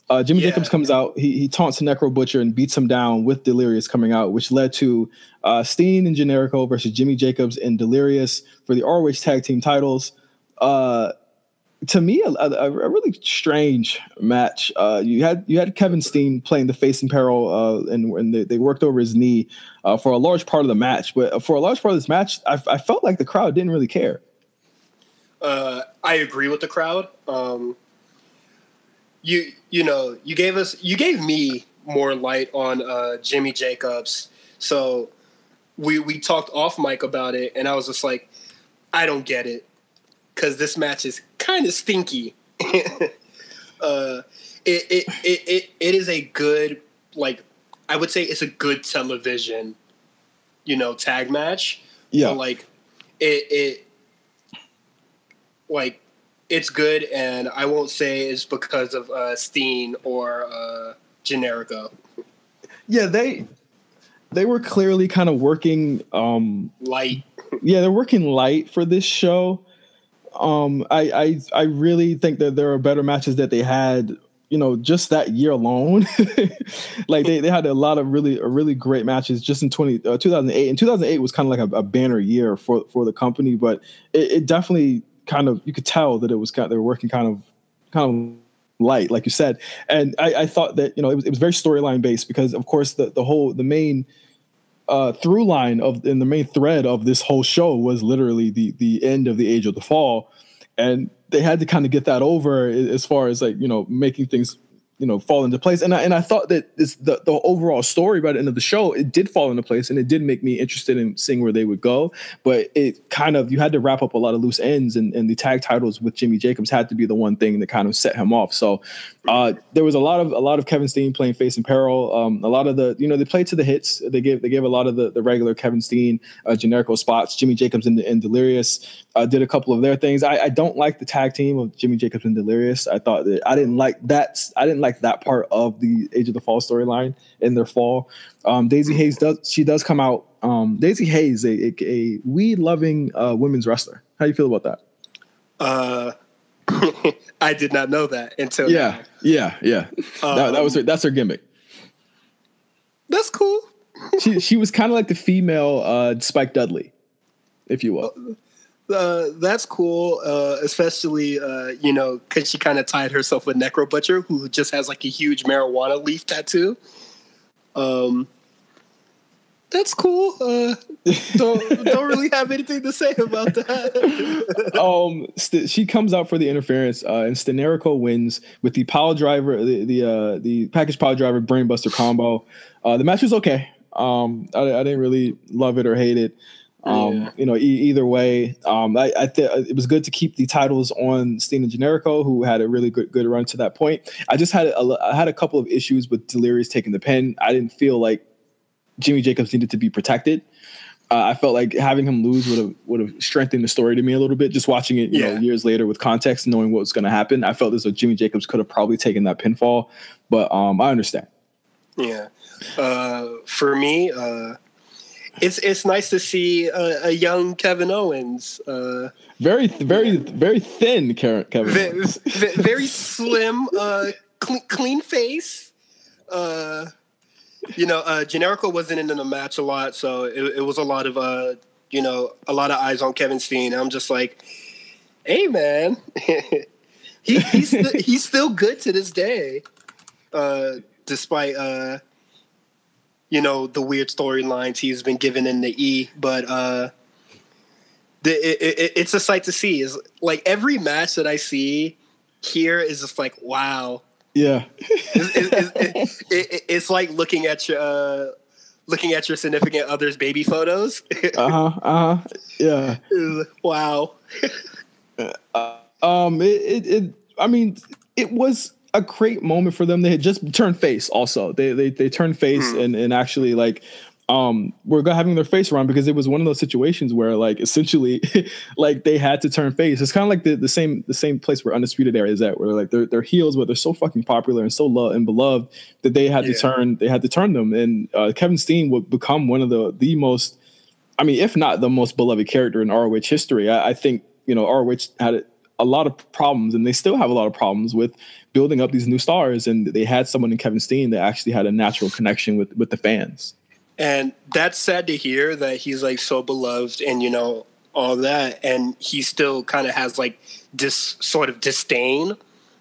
Uh, Jimmy Yeah. Jacobs comes out. He, he taunts Necro Butcher and beats him down with Delirious coming out, which led to uh, Steen and Generico versus Jimmy Jacobs and Delirious for the ROH Tag Team titles. Uh, to me, a, a, a really strange match. Uh, you had you had Kevin Steen playing the face in peril, uh, and, they, they worked over his knee uh, for a large part of the match. But for a large part of this match, I, I felt like the crowd didn't really care. uh, I agree with the crowd. Um, you you know you gave us you gave me more light on uh, Jimmy Jacobs, so we we talked off mic about it, and I was just like, I don't get it because this match is kind of stinky. uh, it, it it it it is a good like I would say it's a good television, you know, tag match. Yeah, But like it it like it's good and I won't say it's because of uh Steen or uh Generico. yeah, they they were clearly kind of working. Um, Light. yeah, they're working light for this show. Um, I, I I really think that there are better matches that they had, you know, just that year alone. like they, they had a lot of really really great matches just in 20, uh, 2008. And 2008 was kind of like a, a banner year for for the company, but it, it definitely kind of you could tell that it was kind of, they were working kind of kind of light, like you said. And I, I thought that you know it was it was very storyline based because of course the the whole the main uh, through line of in the main thread of this whole show was literally the the end of the age of the fall, and they had to kind of get that over as far as like you know making things you know fall into place. And I and I thought that this the the overall story by the end of the show it did fall into place and it did make me interested in seeing where they would go. But it kind of you had to wrap up a lot of loose ends and and the tag titles with Jimmy Jacobs had to be the one thing that kind of set him off. So uh, there was a lot of a lot of Kevin Steen playing face in peril. Um, a lot of the you know they played to the hits. They gave they gave a lot of the, the regular Kevin Steen uh, generico spots. Jimmy Jacobs and, and Delirious uh, did a couple of their things. I, I don't like the tag team of Jimmy Jacobs and Delirious. I thought that I didn't like that. I didn't like that part of the Age of the Fall storyline in their fall. Um, Daizee Haze does she does come out. Um, Daizee Haze, a, a, a weed loving uh, women's wrestler. How do you feel about that? Uh I did not know that until Yeah, yeah, yeah. that, that was her, that's her gimmick. That's cool. she she was kind of like the female uh, Spike Dudley, if you will. Uh, that's cool, uh, especially uh, you know because she kind of tied herself with Necro Butcher, who just has like a huge marijuana leaf tattoo. Um, that's cool. Uh, don't don't really have anything to say about that. um, st- she comes out for the interference, uh, and Steenerico wins with the power driver, the the uh, the package power driver brainbuster combo. Uh, the match was okay. Um, I, I didn't really love it or hate it. Um, yeah. you know, e- either way, um, I, I th- it was good to keep the titles on Steen and Generico, who had a really good good run to that point. I just had a, I had a couple of issues with Delirious taking the pin. I didn't feel like Jimmy Jacobs needed to be protected. Uh, I felt like having him lose would have would have strengthened the story to me a little bit. Just watching it, you yeah. know, years later with context, knowing what was going to happen, I felt as though Jimmy Jacobs could have probably taken that pinfall. But um, I understand. Yeah, uh, for me, uh, it's it's nice to see a, a young Kevin Owens. Uh, very very very thin Kevin Owens. Very, very slim, uh, clean, clean face. Uh, you know, uh, Generico wasn't in the match a lot, so it, it was a lot of uh, you know, a lot of eyes on Kevin Steen. I'm just like, hey man, he, he's st- he's still good to this day, uh, despite uh, you know the weird storylines he's been given in the E. But uh, the, it, it, it's a sight to see. Is like every match that I see here is just like wow yeah, it's, it's, it's, like looking at your uh, looking at your significant other's baby photos. uh huh. Uh huh. Yeah. Wow. uh, um. It, it, it. I mean, it was a great moment for them. They had just turned face. Also, they they they turned face hmm. and and actually like um were having their face around because it was one of those situations where like essentially like they had to turn face it's kind of like the, the same the same place where undisputed era is at where like they're, they're heels but they're so fucking popular and so loved and beloved that they had yeah. to turn they had to turn them and uh, kevin steen would become one of the the most i mean if not the most beloved character in roh history i, I think you know roh had a lot of problems and they still have a lot of problems with building up these new stars and they had someone in kevin steen that actually had a natural connection with with the fans and that's sad to hear that he's like so beloved and you know all that and he still kind of has like this sort of disdain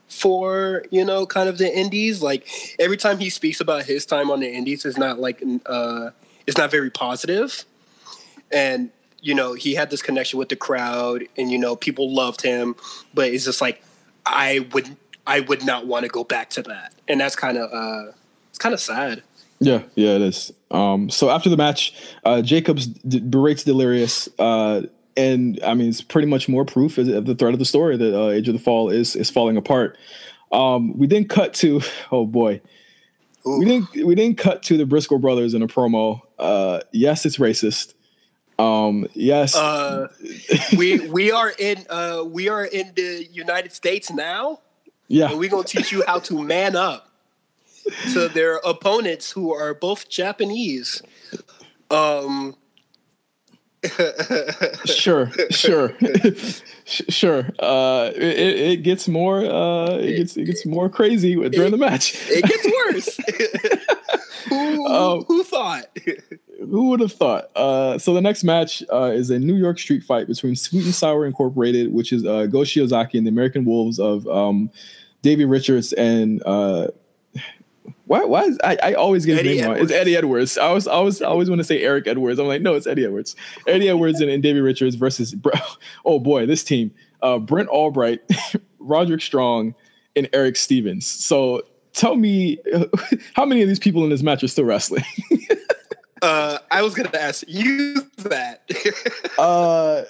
for you know kind of the indies like every time he speaks about his time on the indies is not like uh it's not very positive. and you know he had this connection with the crowd and you know people loved him but it's just like i would i would not want to go back to that and that's kind of uh it's kind of sad yeah, yeah, it is. Um, so after the match, uh, Jacobs d- berates Delirious, uh, and I mean, it's pretty much more proof of the thread of the story that uh, Age of the Fall is is falling apart. Um, we then cut to, oh boy, Ooh. we didn't we didn't cut to the Briscoe brothers in a promo. Uh, yes, it's racist. Um, yes, uh, we we are in uh, we are in the United States now. Yeah, we're gonna teach you how to man up to their opponents who are both Japanese. Um, sure, sure, sure. Uh, it, it gets more. Uh, it gets it gets more crazy during it, the match. It gets worse. who, um, who thought? who would have thought? Uh, so the next match uh, is a New York street fight between Sweet and Sour Incorporated, which is uh, Go Shiozaki and the American Wolves of um, Davey Richards and uh, why? Why is I, I always get his name wrong? It's Eddie Edwards. I was always always want to say Eric Edwards. I'm like, no, it's Eddie Edwards. Eddie Edwards and, and David Richards versus bro, oh boy, this team: uh, Brent Albright, Roderick Strong, and Eric Stevens. So tell me, how many of these people in this match are still wrestling? uh, I was gonna ask you that. uh,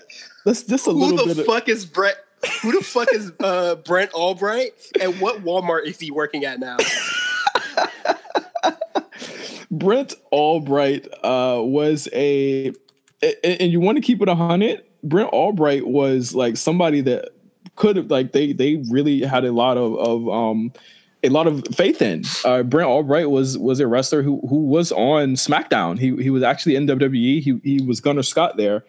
let's just a Who little bit. Who the fuck of, is Brent? Who the fuck is uh, Brent Albright? And what Walmart is he working at now? Brent Albright uh, was a, and you want to keep it a hundred. Brent Albright was like somebody that could have like they they really had a lot of of um a lot of faith in. Uh, Brent Albright was was a wrestler who who was on SmackDown. He he was actually in WWE. He he was Gunner Scott there.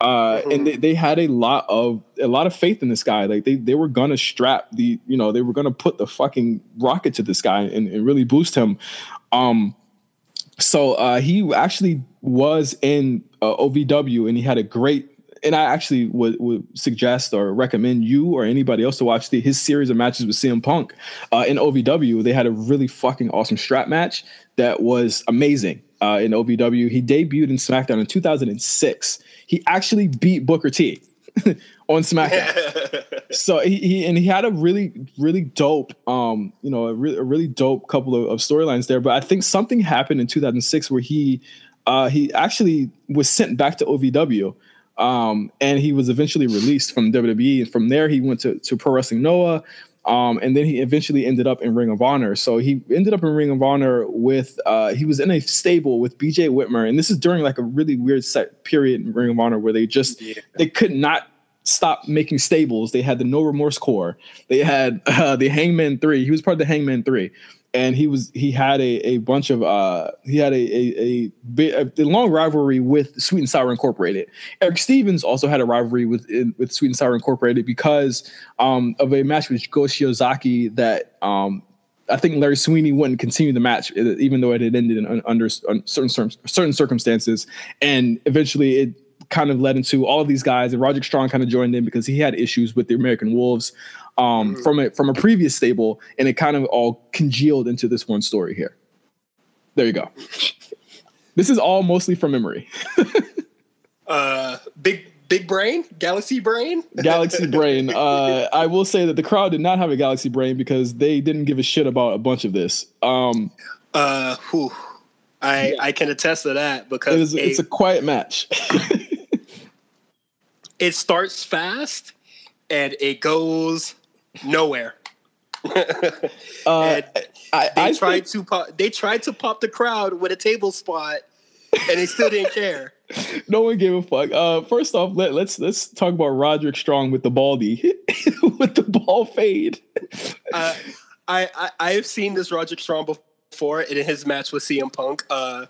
Uh, mm-hmm. and they, they had a lot of a lot of faith in this guy. Like they they were gonna strap the you know they were gonna put the fucking rocket to this guy and, and really boost him. Um, so uh, he actually was in uh, OVW and he had a great. And I actually would, would suggest or recommend you or anybody else to watch the, his series of matches with CM Punk uh, in OVW. They had a really fucking awesome strap match that was amazing. Uh, in OVW. He debuted in SmackDown in 2006. He actually beat Booker T on SmackDown. so he, he, and he had a really really dope um you know a, re- a really dope couple of, of storylines there. But I think something happened in 2006 where he uh, he actually was sent back to OVW. Um, and he was eventually released from WWE. And from there, he went to, to Pro Wrestling Noah. Um, and then he eventually ended up in Ring of Honor. So he ended up in Ring of Honor with uh, he was in a stable with BJ Whitmer, and this is during like a really weird set period in Ring of Honor where they just yeah. they could not stop making stables. They had the No Remorse Corps, They had uh, the Hangman Three. He was part of the Hangman Three and he was he had a, a bunch of uh he had a a, a, a long rivalry with Sweet and Sour Incorporated. Eric Stevens also had a rivalry with with Sweet and Sour Incorporated because um of a match with Go Shiozaki that um I think Larry Sweeney wouldn't continue the match even though it had ended in, under certain certain circumstances, and eventually it kind of led into all of these guys and Roger Strong kind of joined in because he had issues with the American Wolves um, mm-hmm. from a from a previous stable, and it kind of all congealed into this one story here. There you go. this is all mostly from memory. uh, big big brain, galaxy brain, galaxy brain. Uh, I will say that the crowd did not have a galaxy brain because they didn't give a shit about a bunch of this. Um, uh, whew. I yeah. I can attest to that because it is, a, it's a quiet match. it starts fast and it goes nowhere. uh, I, they I tried think... to pop, they tried to pop the crowd with a table spot, and they still didn't care. No one gave a fuck. Uh, first off, let, let's let's talk about Roderick Strong with the baldy, with the ball fade. Uh, I, I I have seen this Roderick Strong before in his match with CM Punk. Uh,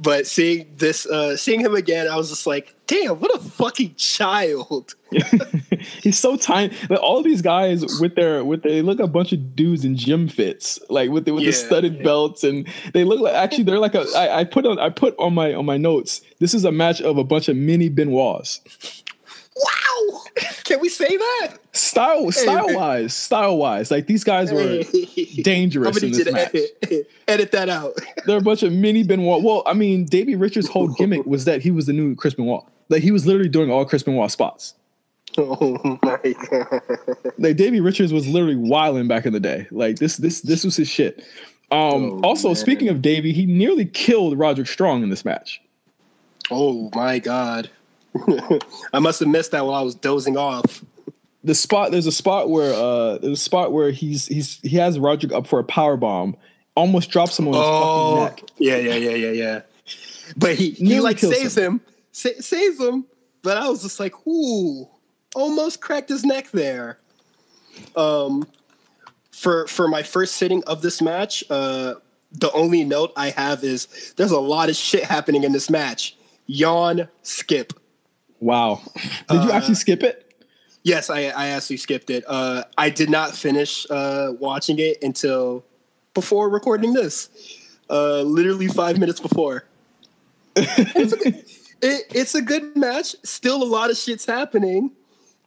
but seeing this, uh, seeing him again, I was just like, "Damn, what a fucking child!" He's so tiny. Like all these guys with their with their, they look a bunch of dudes in gym fits, like with the, with yeah, the studded yeah. belts, and they look like actually they're like a. I, I put on I put on my on my notes. This is a match of a bunch of mini Benoits. Wow! Can we say that? Style, style wise, style wise, like these guys were dangerous in this match. Edit, edit, that out. They're a bunch of mini Benoit. Well, I mean, Davey Richards' whole gimmick was that he was the new Chris Benoit. Like he was literally doing all Chris Benoit spots. Oh my god! Like Davey Richards was literally wilding back in the day. Like this, this, this was his shit. Um, oh, also, man. speaking of Davey, he nearly killed Roderick Strong in this match. Oh my god! I must have missed that while I was dozing off. The spot there's a spot where uh there's a spot where he's he's he has Roderick up for a power bomb, almost drops him on his oh, fucking neck. Yeah, yeah, yeah, yeah, yeah. But he he like saves him, him sa- saves him. But I was just like, ooh, almost cracked his neck there. Um, for for my first sitting of this match, uh, the only note I have is there's a lot of shit happening in this match. Yawn, skip. Wow. Did you actually uh, skip it? Yes, I, I actually skipped it. Uh, I did not finish uh, watching it until before recording this. Uh, literally five minutes before. it's, good, it, it's, a good match. Still a lot of shit's happening.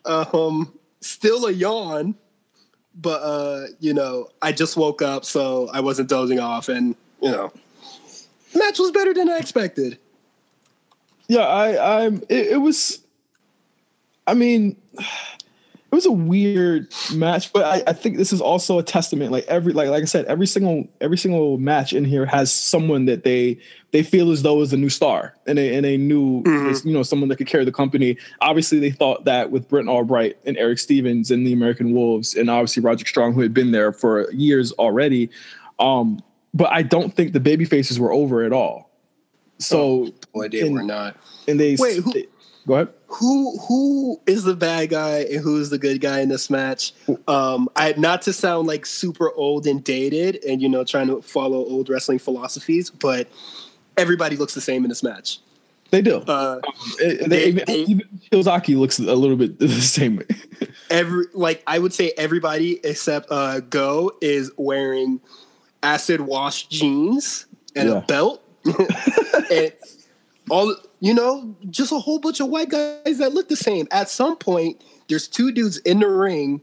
Um, still a yawn. But, uh, you know, I just woke up, so I wasn't dozing off. And, you know, match was better than I expected yeah, I, I'm. It, it was. I mean, it was a weird match, but I, I, think this is also a testament. Like every, like like I said, every single every single match in here has someone that they they feel as though is a new star and a, and a new mm-hmm. you know someone that could carry the company. Obviously, they thought that with Brent Albright and Eric Stevens and the American Wolves, and obviously Roger Strong, who had been there for years already. Um, but I don't think the baby faces were over at all. So oh, boy, they and, were not. And they wait. Who, they, go ahead. Who who is the bad guy and who is the good guy in this match? Um, I not to sound like super old and dated, and you know, trying to follow old wrestling philosophies, but everybody looks the same in this match. They do. Uh, they, they, they, even Shiozaki looks a little bit the same every like I would say everybody except uh, Go is wearing acid wash jeans and yeah. a belt and all you know, just a whole bunch of white guys that look the same. At some point, there's two dudes in the ring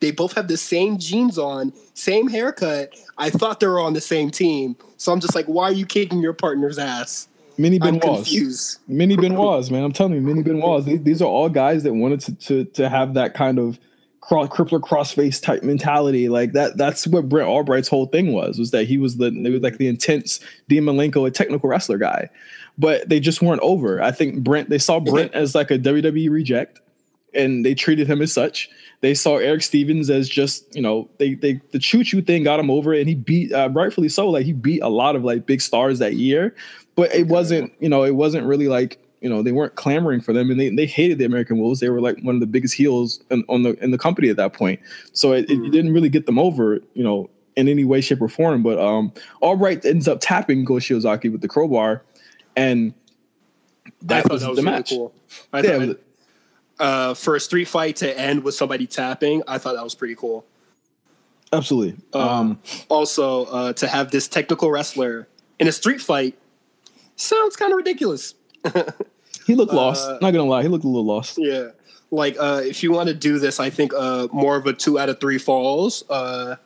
They both have the same jeans on, same haircut. I thought they were on the same team. So I'm just like, why are you kicking your partner's ass? Mini I'm Benoit. confused. Mini Benoit, man. I'm telling you, Mini Benoit. These, these are all guys that wanted to to, to have that kind of cross, crippler crossface type mentality. Like that. That's what Brent Albright's whole thing was. Was that he was the it was like the intense Dean Malenko, a technical wrestler guy. But they just weren't over. I think Brent. They saw Brent as like a WWE reject, and they treated him as such. They saw Eric Stevens as just you know they they the choo choo thing got him over, and he beat uh, rightfully so. Like he beat a lot of like big stars that year, but it wasn't you know it wasn't really like you know they weren't clamoring for them, and they they hated the American Wolves. They were like one of the biggest heels in, on the in the company at that point. So it, it didn't really get them over, you know, in any way, shape, or form. But um, Albright ends up tapping Go Shiozaki with the crowbar, and I that thought was that was the really match. cool. I Yeah, thought, uh, for a street fight to end with somebody tapping, I thought that was pretty cool. absolutely. Um, Also, uh, to have this technical wrestler in a street fight sounds kind of ridiculous. he looked lost. uh, Not gonna lie, he looked a little lost. Yeah. Like uh, if you want to do this, I think uh, more of a two out of three falls uh,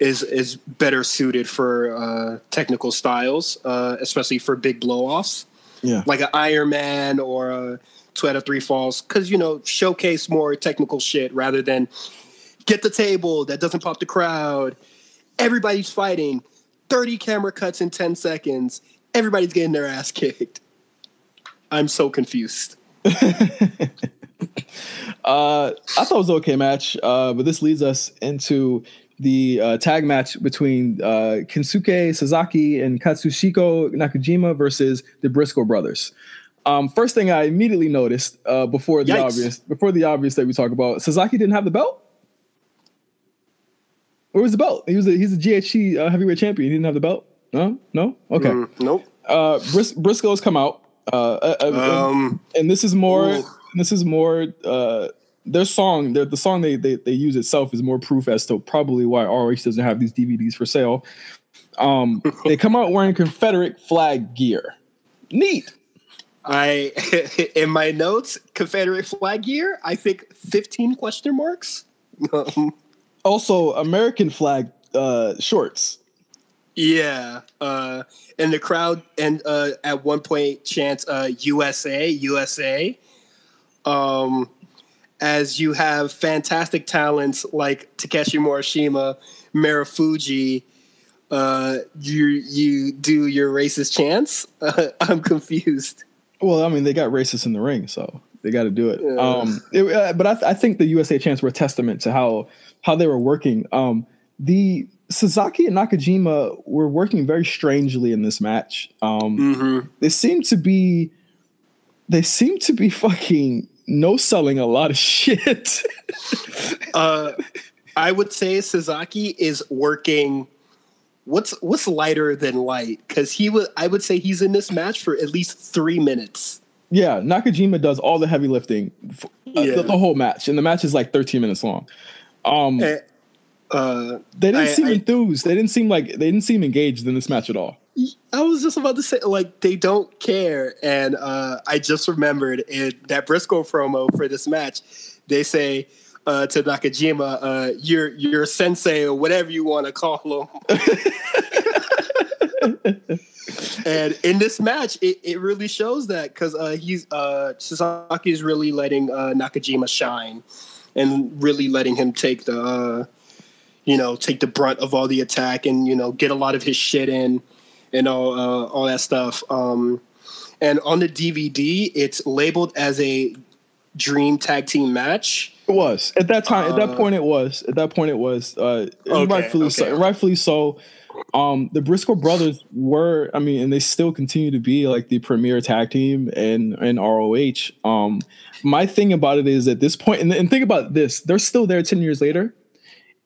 is is better suited for uh, technical styles, uh, especially for big blowoffs. Yeah, like an Iron Man or a two out of three falls, because you know showcase more technical shit rather than get the table that doesn't pop the crowd. Everybody's fighting, thirty camera cuts in ten seconds. Everybody's getting their ass kicked. I'm so confused. Uh, I thought it was an okay match, uh, but this leads us into the uh, tag match between uh, Kensuke Sasaki and Katsuhiko Nakajima versus the Briscoe brothers. Um, first thing I immediately noticed uh, before the Yikes. obvious, before the obvious that we talk about, Sasaki didn't have the belt. Where was the belt? He was a, he's a GHC uh, heavyweight champion. He didn't have the belt. No, no. Okay. Mm, nope. Uh, Bris- Briscoe's come out. Uh, uh, uh, Um, and this is more Ooh. this is more uh their song their, the song they, they they use itself is more proof as to probably why ROH doesn't have these DVDs for sale. Um they come out wearing Confederate flag gear. Neat. I in my notes, Confederate flag gear. I think fifteen question marks. Also American flag uh shorts. yeah, uh, and the crowd, and uh, at one point chants uh, "USA, USA." Um, as you have fantastic talents like Takeshi Morishima, Marufuji, uh, you you do your racist chants. I'm confused. Well, I mean they got racists in the ring, so they got to do it. Yeah. Um, it- uh, but I, th- I think the USA chants were a testament to how how they were working. Um, the Sasaki and Nakajima were working very strangely in this match. Um, Mm-hmm. they seem to be they seem to be fucking no selling a lot of shit. Uh, I would say Sasaki is working. What's what's lighter than light? Because he would. I would say he's in this match for at least three minutes. yeah, Nakajima does all the heavy lifting, f- uh, Yeah. the, the whole match, and the match is like 13 minutes long. Um, Eh, Uh, they didn't I- seem I- enthused. They didn't seem like they didn't seem engaged in this match at all. I was just about to say, like, they don't care. And uh, I just remembered in that Briscoe promo for this match, they say uh, to Nakajima, uh, "You're you're sensei or whatever you want to call him." and in this match, it, it really shows that because uh, he's uh, Sasaki is really letting uh, Nakajima shine and really letting him take the uh, you know take the brunt of all the attack and you know get a lot of his shit in and all uh, all that stuff. Um, and on the DVD, it's labeled as a Dream Tag Team match. It was at that time. at that Uh, point, it was. At that point, it was. Uh, Okay, rightfully so. okay. and Rightfully so. Um, the Briscoe brothers were. I mean, and they still continue to be like the premier tag team in in ROH. Um, my thing about it is at this point, and, and think about this: they're still there ten years later.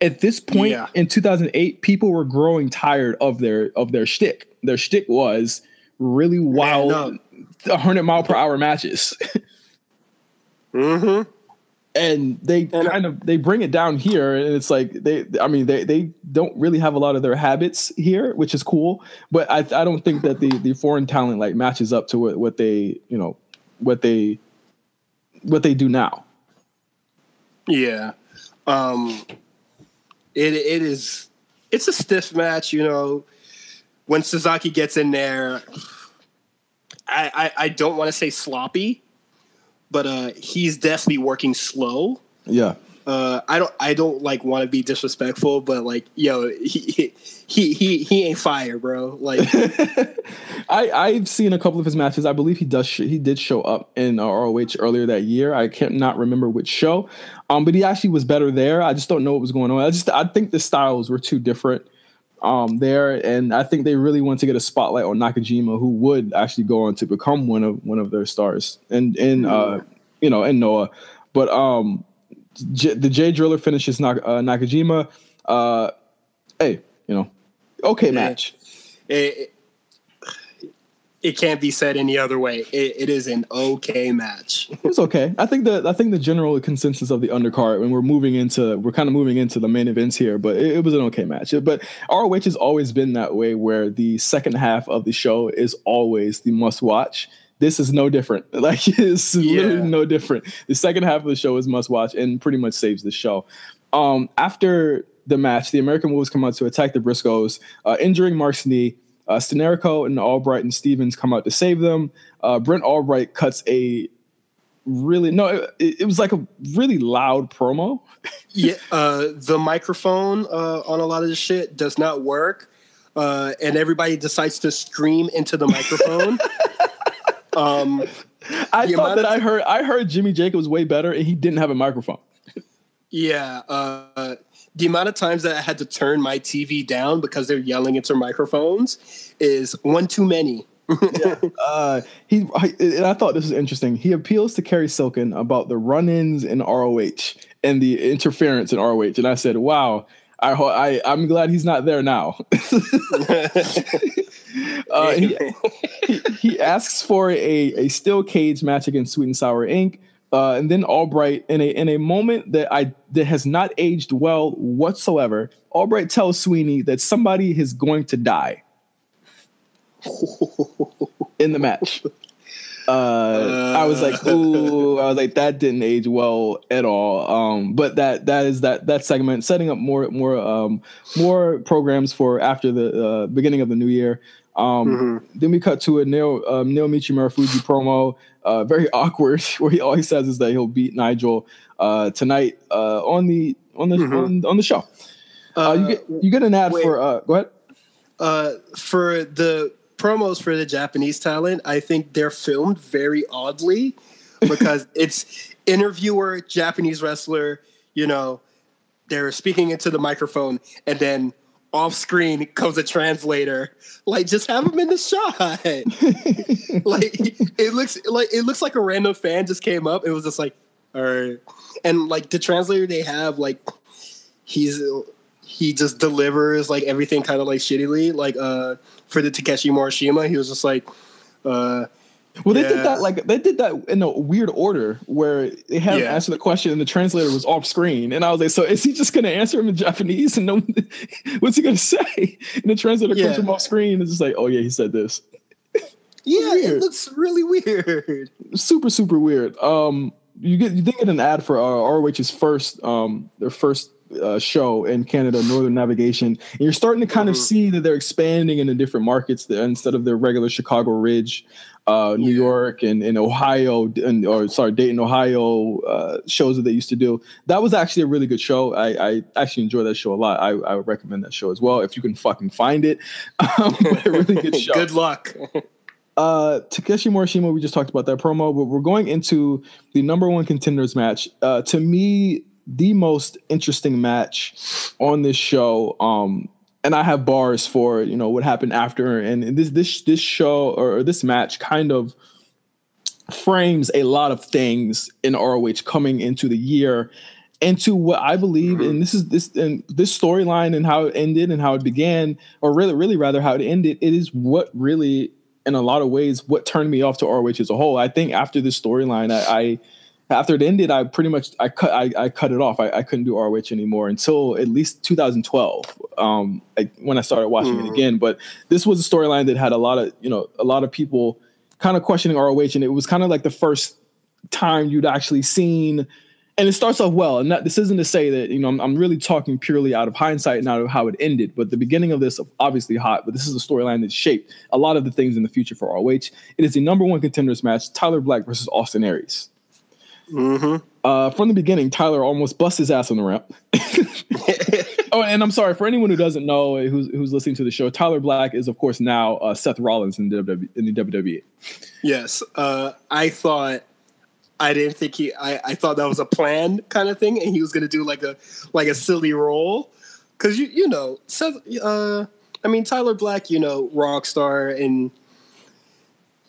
At this point Yeah. in 2008, people were growing tired of their of their shtick. Their shtick was really wild. 100 mile per hour matches. Mm-hmm. and they And- kind of they bring it down here and it's like they i mean they they don't really have a lot of their habits here which is cool but i i don't think that the the foreign talent like matches up to what what they you know what they what they do now Yeah. Um, it it is it's a stiff match. You know, when Suzuki gets in there, I I, I don't want to say sloppy, but uh, he's definitely working slow. Yeah. Uh, I don't I don't like want to be disrespectful, but like yo, he he he he ain't fire, bro. Like I I've seen a couple of his matches. I believe he does sh- he did show up in uh, ROH earlier that year. I can't not remember which show, um, but he actually was better there. I just don't know what was going on. I just I think the styles were too different um, there, and I think they really want to get a spotlight on Nakajima, who would actually go on to become one of one of their stars, and in uh, you know, in Noah, but um J- the Jay Driller finishes Nak- uh, Nakajima. Uh, hey, you know, okay match. it, it, it can't be said any other way. It, it is an okay match. It was okay. I think the I think the general consensus of the undercard when we're moving into we're kind of moving into the main events here, but it, it was an okay match. But ROH has always been that way, where the second half of the show is always the must watch. This is no different. Like it's Yeah. literally no different. The second half of the show is must watch and pretty much saves the show. Um, after the match, the American Wolves come out to attack the Briscoes, uh, injuring Mark's knee. Uh, Steenerico and Albright and Stevens come out to save them. Uh, Brent Albright cuts a really no, it, it was like a really loud promo. yeah, uh, the microphone uh, on a lot of this shit does not work, uh, and everybody decides to scream into the microphone. um, I thought that I heard I heard Jimmy Jacobs way better, and he didn't have a microphone. yeah, uh, the amount of times that I had to turn my TV down because they're yelling into microphones is one too many. uh, he I- and I thought this was interesting. He appeals to Cary Silkin about the run-ins in ROH and the interference in ROH, and I said, "Wow." I, I I'm glad he's not there now. uh, he, he, he asks for a, a steel cage match against Sweet and Sour Inc. Uh, and then Albright, in a in a moment that I that has not aged well whatsoever, Albright tells Sweeney that somebody is going to die in the match. Uh, I was like, ooh, I was like, that didn't age well at all. Um, but that that is that that segment setting up more more um more programs for after the uh, beginning of the new year. Um, Then we cut to a Neil um, Naomichi Marufuji promo, uh, very awkward, where he all he says is that he'll beat Nigel uh, tonight uh, on the on the on, on the show. Uh, you get you get an ad wait. for uh, go ahead. uh, for the promos for the Japanese talent, I think they're filmed very oddly because it's interviewer, Japanese wrestler, you know, they're speaking into the microphone and then off screen comes a translator. Like just have them in the shot. like it looks like it looks like a random fan just came up. It was just like, all right. And like the translator they have, like he's he just delivers like everything kind of like shittily. Like uh for the Takeshi Morishima, he was just like uh Well, they did that like they did that in a weird order where they had him answer the question and the translator was off screen, and I was like, "So is he just going to answer him in Japanese and no, what's he going to say?" And the translator Yeah. comes from off screen and it's just like, "Oh yeah, he said this." yeah, it looks really weird. Super super weird. Um, you get you did get an ad for uh, ROH's first um their first uh, show in Canada, Northern Navigation, and you're starting to kind of Mhm. see that they're expanding into different markets there, instead of their regular Chicago Ridge, uh, New Yeah. York, and, and Ohio, and or sorry, Dayton, Ohio uh, shows that they used to do. That was actually a really good show. I, I actually enjoy that show a lot. I, I would recommend that show as well if you can fucking find it. Um, but a really good show. Good luck. Uh, Takeshi Morishima, we just talked about that promo, but we're going into the number one contenders match. Uh, to me, the most interesting match on this show. Um, and I have bars for you know what happened after, and this this this show or this match kind of frames a lot of things in ROH coming into the year into what I believe, mm-hmm. and this is this and this storyline and how it ended and how it began, or really, really rather how it ended. It is what really, in a lot of ways, what turned me off to ROH as a whole. I think after this storyline, I, I after it ended, I pretty much I cut I, I cut it off. I, I couldn't do ROH anymore until at least 2012, um, like when I started watching it Mhm. again. But this was a storyline that had a lot of you know a lot of people kind of questioning ROH, and it was kind of like the first time you'd actually seen and it starts off well. And that, this isn't to say that you know I'm, I'm, really talking purely out of hindsight and out of how it ended. But the beginning of this obviously hot. But this is a storyline that shaped a lot of the things in the future for ROH. It is the number one contenders match: Tyler Black versus Austin Aries. Mm-hmm. Uh, from the beginning, Tyler almost bust his ass on the ramp. oh, and I'm sorry for anyone who doesn't know who's who's listening to the show. Tyler Black is, of course, now uh, Seth Rollins in the WWE. In the WWE. Yes, uh, I thought I didn't think he. I, I thought that was a plan kind of thing, and he was going to do like a like a silly role, because you you know Seth. Uh, I mean Tyler Black, you know, rock star, and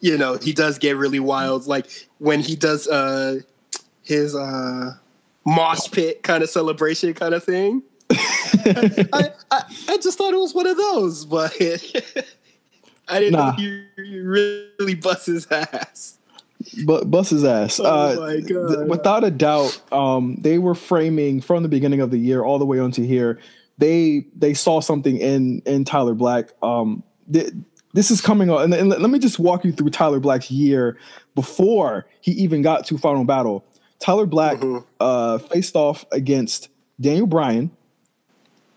you know he does get really wild. Like when he does uh his uh mosh pit kind of celebration kind of thing. I, I, I just thought it was one of those, but I didn't nah. know he, he really bust his ass. But bust his ass. Oh uh, my god! Th- without a doubt, um, they were framing from the beginning of the year all the way onto here. They they saw something in in Tyler Black. Um, th- this is coming on, and, and, let me just walk you through Tyler Black's year before he even got to Final Battle. Tyler Black mm-hmm. uh, faced off against Daniel Bryan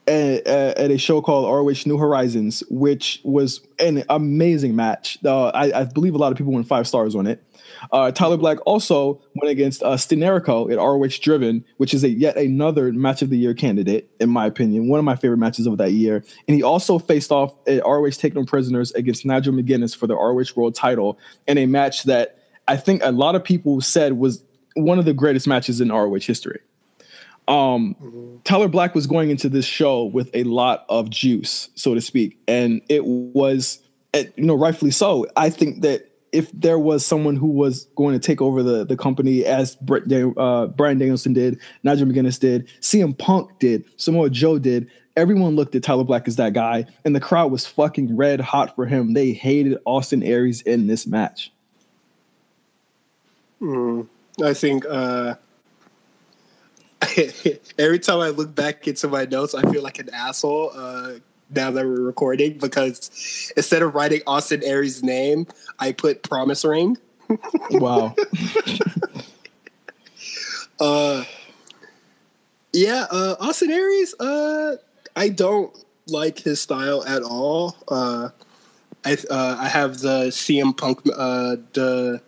at, at, a show called ROH New Horizons, which was an amazing match. Uh, I, I, believe a lot of people went five stars on it. Uh, Tyler Black also went against uh, Steenerico at ROH Driven, which is a yet another match of the year candidate, in my opinion. One of my favorite matches of that year. And he also faced off at ROH Take No Prisoners against Nigel McGuinness for the ROH World title in a match that I think a lot of people said was one of the greatest matches in ROH history. Um, mm-hmm. Tyler Black was going into this show with a lot of juice, so to speak, and it was, you know, rightfully so. I think that if there was someone who was going to take over the, the company as Brett, uh, Bryan Danielson did, Nigel McGuinness did, CM Punk did, Samoa Joe did, everyone looked at Tyler Black as that guy, and the crowd was fucking red hot for him. They hated Austin Aries in this match. Mm, I think uh, every time I look back into my notes, I feel like an asshole. Uh, now that we're recording because instead of writing Austin Aries' name, I put promise ring. wow. uh yeah, uh Austin Aries, uh I don't like his style at all. Uh I uh I have the CM Punk uh the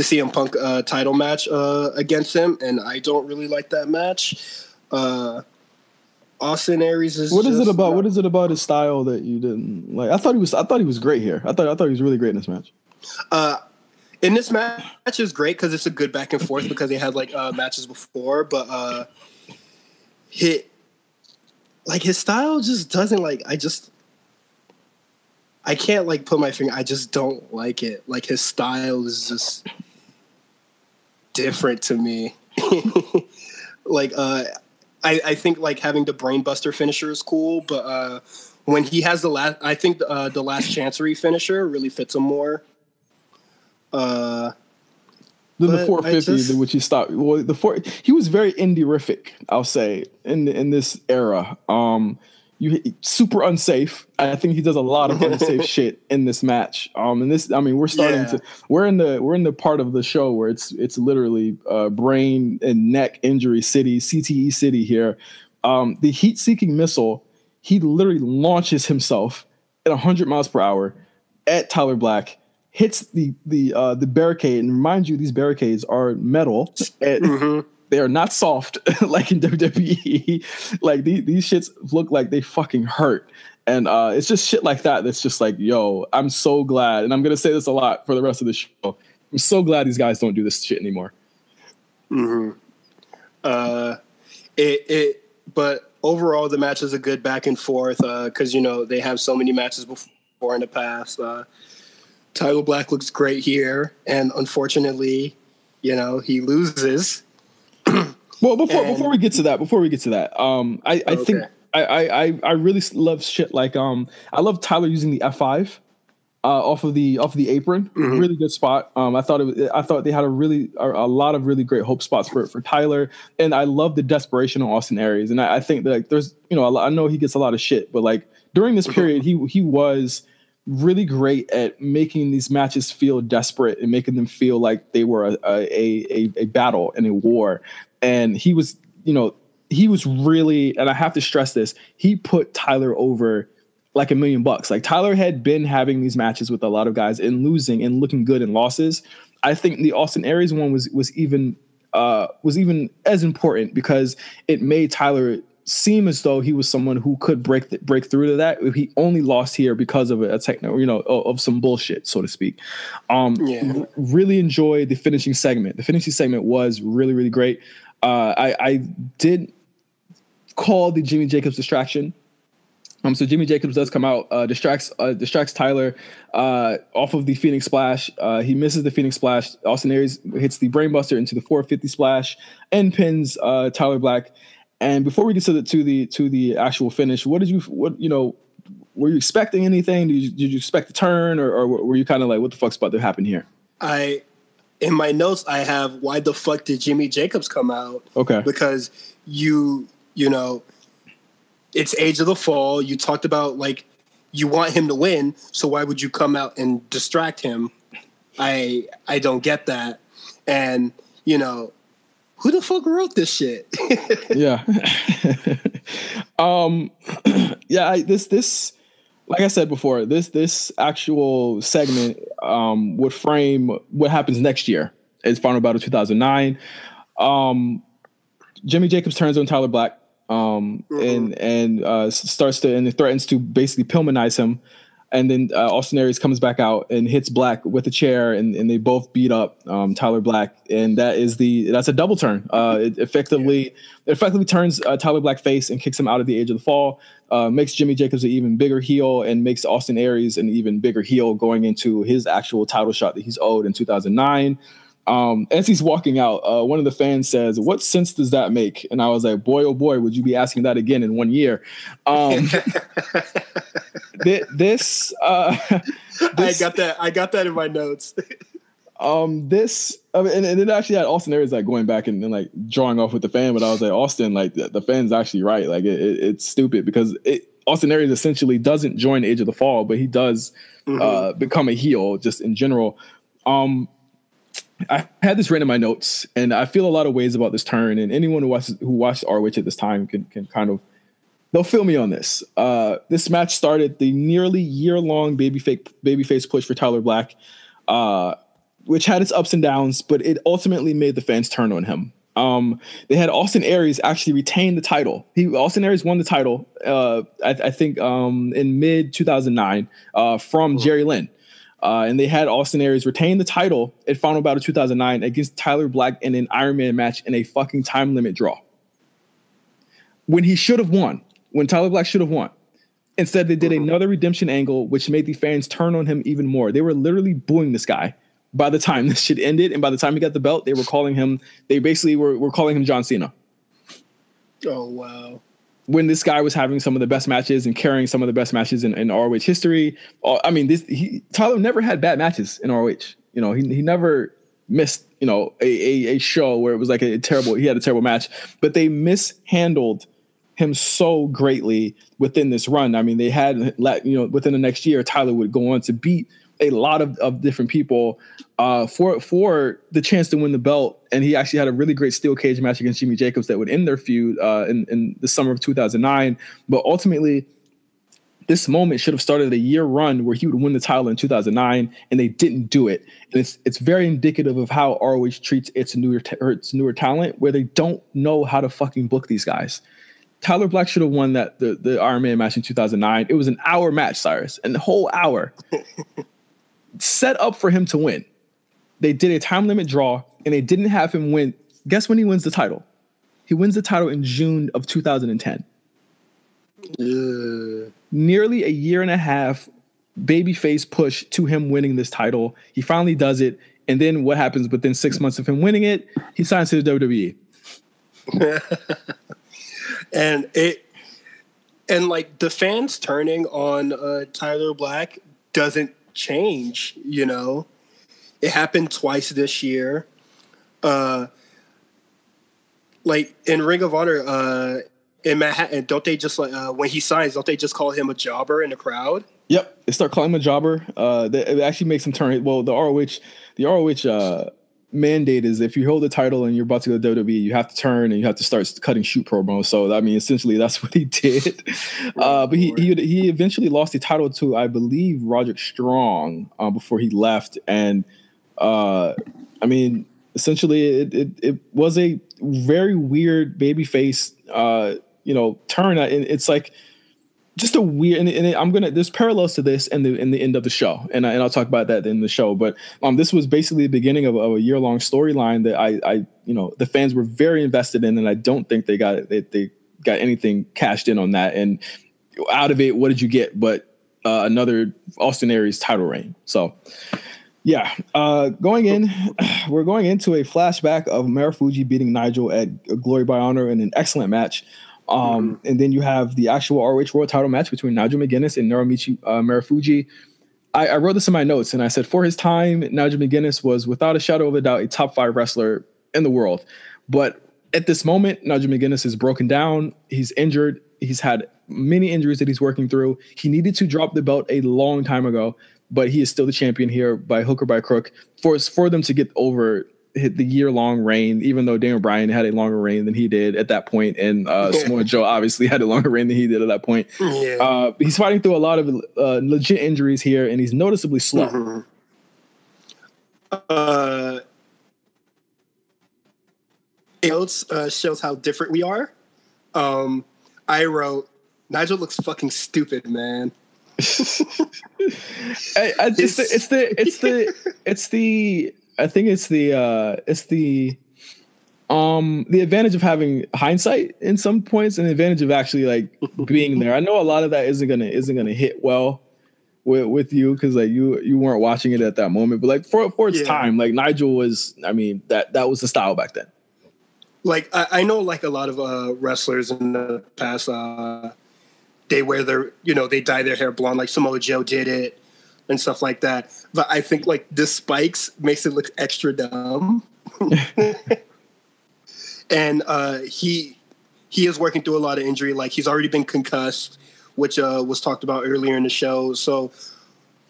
the CM Punk uh title match uh against him and I don't really like that match. Uh Austin Aries is. What is it about? what is it about his style that you didn't like? I thought he was. I thought he was great here. I thought. I thought he was really great in this match. Uh, in this match is great because it's a good back and forth because they had like uh, matches before, but uh, hit like his style just doesn't like. I just I can't like put my finger. I just don't like it. Like his style is just different to me. like uh I, I think like having the brainbuster finisher is cool, but uh, when he has the last, I think uh, the last chancery finisher really fits him more. Uh, then the 450, just, which he stopped. Well, the four, he was very indie I'll say, in in this era. Um, you super unsafe. I think he does a lot of unsafe shit in this match. Um, and this, I mean, we're starting yeah. to we're in the we're in the part of the show where it's it's literally uh, brain and neck injury city, CTE city here. Um, the heat seeking missile, he literally launches himself at 100 miles per hour at Tyler Black, hits the the uh, the barricade, and remind you, these barricades are metal. At, mm-hmm they are not soft like in WWE. like these, these shits look like they fucking hurt. And uh, it's just shit like that that's just like, yo, I'm so glad. And I'm going to say this a lot for the rest of the show. I'm so glad these guys don't do this shit anymore. Mm-hmm. Uh, it, it, but overall, the match is a good back and forth because, uh, you know, they have so many matches before in the past. Uh, Tyler Black looks great here. And unfortunately, you know, he loses well, before and, before we get to that, before we get to that, um, I, I okay. think I, I I really love shit like um I love Tyler using the F five. Uh, off of the off of the apron, mm-hmm. really good spot. Um, I thought it. Was, I thought they had a really a, a, lot of really great hope spots for for Tyler, and I love the desperation of Austin Aries. And I, I think that like, there's you know I know he gets a lot of shit, but like during this mm-hmm. period, he he was really great at making these matches feel desperate and making them feel like they were a, a, a, a battle and a war. and he was, you know, he was really, and I have to stress this, he put Tyler over like a million bucks. Like Tyler had been having these matches with a lot of guys and losing and looking good in losses. I think the Austin Aries one was was even uh, was even as important because it made Tyler seem as though he was someone who could break the, break through to that. He only lost here because of a, techno, you know, of, of, some bullshit, so to speak. Um, yeah. r- really enjoyed the finishing segment. The finishing segment was really really great. Uh, I, I did call the Jimmy Jacobs distraction. Um, so Jimmy Jacobs does come out, uh, distracts uh, distracts Tyler uh, off of the Phoenix Splash. Uh, he misses the Phoenix Splash. Austin Aries hits the Brainbuster into the 450 Splash and pins uh, Tyler Black. And before we get to the to the to the actual finish, what did you what you know? Were you expecting anything? Did you, did you expect a turn, or, or were you kind of like, what the fuck's about to happen here? I in my notes I have why the fuck did Jimmy Jacobs come out? Okay, because you you know it's age of the fall. You talked about like you want him to win, so why would you come out and distract him? I I don't get that. And you know, who the fuck wrote this shit? yeah. um yeah, I, this this like I said before, this this actual segment um would frame what happens next year. It's Final Battle 2009. Um Jimmy Jacobs turns on Tyler Black um, mm-hmm. and and uh, starts to and threatens to basically Pillmanize him. And then uh, Austin Aries comes back out and hits Black with a chair, and, and they both beat up um, Tyler Black, and that is the that's a double turn. Uh, it effectively yeah. it effectively turns uh, Tyler Black face and kicks him out of the Age of the Fall. Uh, makes Jimmy Jacobs an even bigger heel, and makes Austin Aries an even bigger heel going into his actual title shot that he's owed in 2009. Um, as he's walking out, uh, one of the fans says, "What sense does that make?" And I was like, "Boy, oh boy, would you be asking that again in one year?" Um, th- this, uh, this, I got that. I got that in my notes. um, this, I mean, and, and, it actually had Austin Aries like going back and, and, like drawing off with the fan, but I was like, Austin, like the, the fan's actually right. Like it, it, it's stupid because it, Austin Aries essentially doesn't join Age of the Fall, but he does mm-hmm. uh, become a heel just in general. Um, I had this written in my notes, and I feel a lot of ways about this turn. And anyone who watches who watched ROH at this time can can kind of they'll feel me on this. Uh, this match started the nearly year long baby fake babyface push for Tyler Black, uh, which had its ups and downs, but it ultimately made the fans turn on him. Um, they had Austin Aries actually retain the title. He Austin Aries won the title, uh, I, I, think, um, in mid 2009 uh, from Jerry Lynn. Uh, and they had Austin Aries retain the title at Final Battle 2009 against Tyler Black in an Iron Man match in a fucking time limit draw. When he should have won, when Tyler Black should have won. Instead, they did mm-hmm. another redemption angle, which made the fans turn on him even more. They were literally booing this guy by the time this shit ended. And by the time he got the belt, they were calling him, they basically were, were calling him John Cena. Oh, wow when this guy was having some of the best matches and carrying some of the best matches in, in ROH history. Uh, I mean, this he, Tyler never had bad matches in ROH. You know, he he never missed you know a, a, a show where it was like a terrible. He had a terrible match, but they mishandled him so greatly within this run. I mean, they had let you know within the next year, Tyler would go on to beat a lot of, of different people uh, for for the chance to win the belt. And he actually had a really great steel cage match against Jimmy Jacobs that would end their feud uh, in, in the summer of 2009. But ultimately, this moment should have started a year run where he would win the title in 2009, and they didn't do it. And it's it's very indicative of how ROH treats its newer t- its newer talent, where they don't know how to fucking book these guys. Tyler Black should have won that the the Iron Man match in 2009. It was an hour match, Cyrus, and the whole hour set up for him to win. They did a time limit draw and they didn't have him win. Guess when he wins the title? He wins the title in June of 2010. Yeah. Nearly a year and a half babyface push to him winning this title. He finally does it. And then what happens within six months of him winning it? He signs to the WWE. and it and like the fans turning on uh, Tyler Black doesn't change, you know. It happened twice this year. Uh like in Ring of Honor, uh in Manhattan, don't they just like uh, when he signs, don't they just call him a jobber in the crowd? Yep, they start calling him a jobber. Uh, they, it actually makes him turn. Well, the ROH, the ROH uh, mandate is if you hold the title and you're about to go to WWE, you have to turn and you have to start cutting shoot promos. So I mean, essentially, that's what he did. Uh, but he, he he eventually lost the title to I believe Roderick Strong uh, before he left, and uh, I mean, essentially, it, it, it was a very weird babyface, uh, you know, turn. It's like just a weird and, and, I'm gonna there's parallels to this in the in the end of the show and, I, and I'll talk about that in the show but um this was basically the beginning of, of a year long storyline that I I you know the fans were very invested in and I don't think they got they, they got anything cashed in on that and out of it what did you get but uh, another Austin Aries title reign? So yeah uh going in we're going into a flashback of Marufuji beating Nigel at Glory by Honor in an excellent match um, mm-hmm. And then you have the actual ROH World title match between Nigel McGuinness and Naomichi uh, Marufuji. I, I, wrote this in my notes and I said, for his time, Nigel McGuinness was without a shadow of a doubt a top five wrestler in the world. But at this moment, Nigel McGuinness is broken down. He's injured. He's had many injuries that he's working through. He needed to drop the belt a long time ago, but he is still the champion here by hook or by crook. For for them to get over hit the year long reign, even though Daniel Bryan had a longer reign than he did at that point, and uh, Samoa Joe obviously had a longer reign than he did at that point. Yeah. Uh, he's fighting through a lot of uh, legit injuries here, and he's noticeably slow. Mm-hmm. Uh, it uh, shows how different we are. Um, I wrote, Nigel looks fucking stupid, man. I, I just, it's the it's the it's the I think it's the uh it's the um the advantage of having hindsight in some points and the advantage of actually like being there. I know a lot of that isn't gonna isn't gonna hit well with with you because like you you weren't watching it at that moment. But like for for its yeah. time, like Nigel was I mean that that was the style back then. Like I, I know like a lot of uh wrestlers in the past uh they wear their you know, they dye their hair blonde like Samoa Joe did it and stuff like that. But I think like the spikes makes it look extra dumb. and uh, he he is working through a lot of injury. Like he's already been concussed, which uh, was talked about earlier in the show. So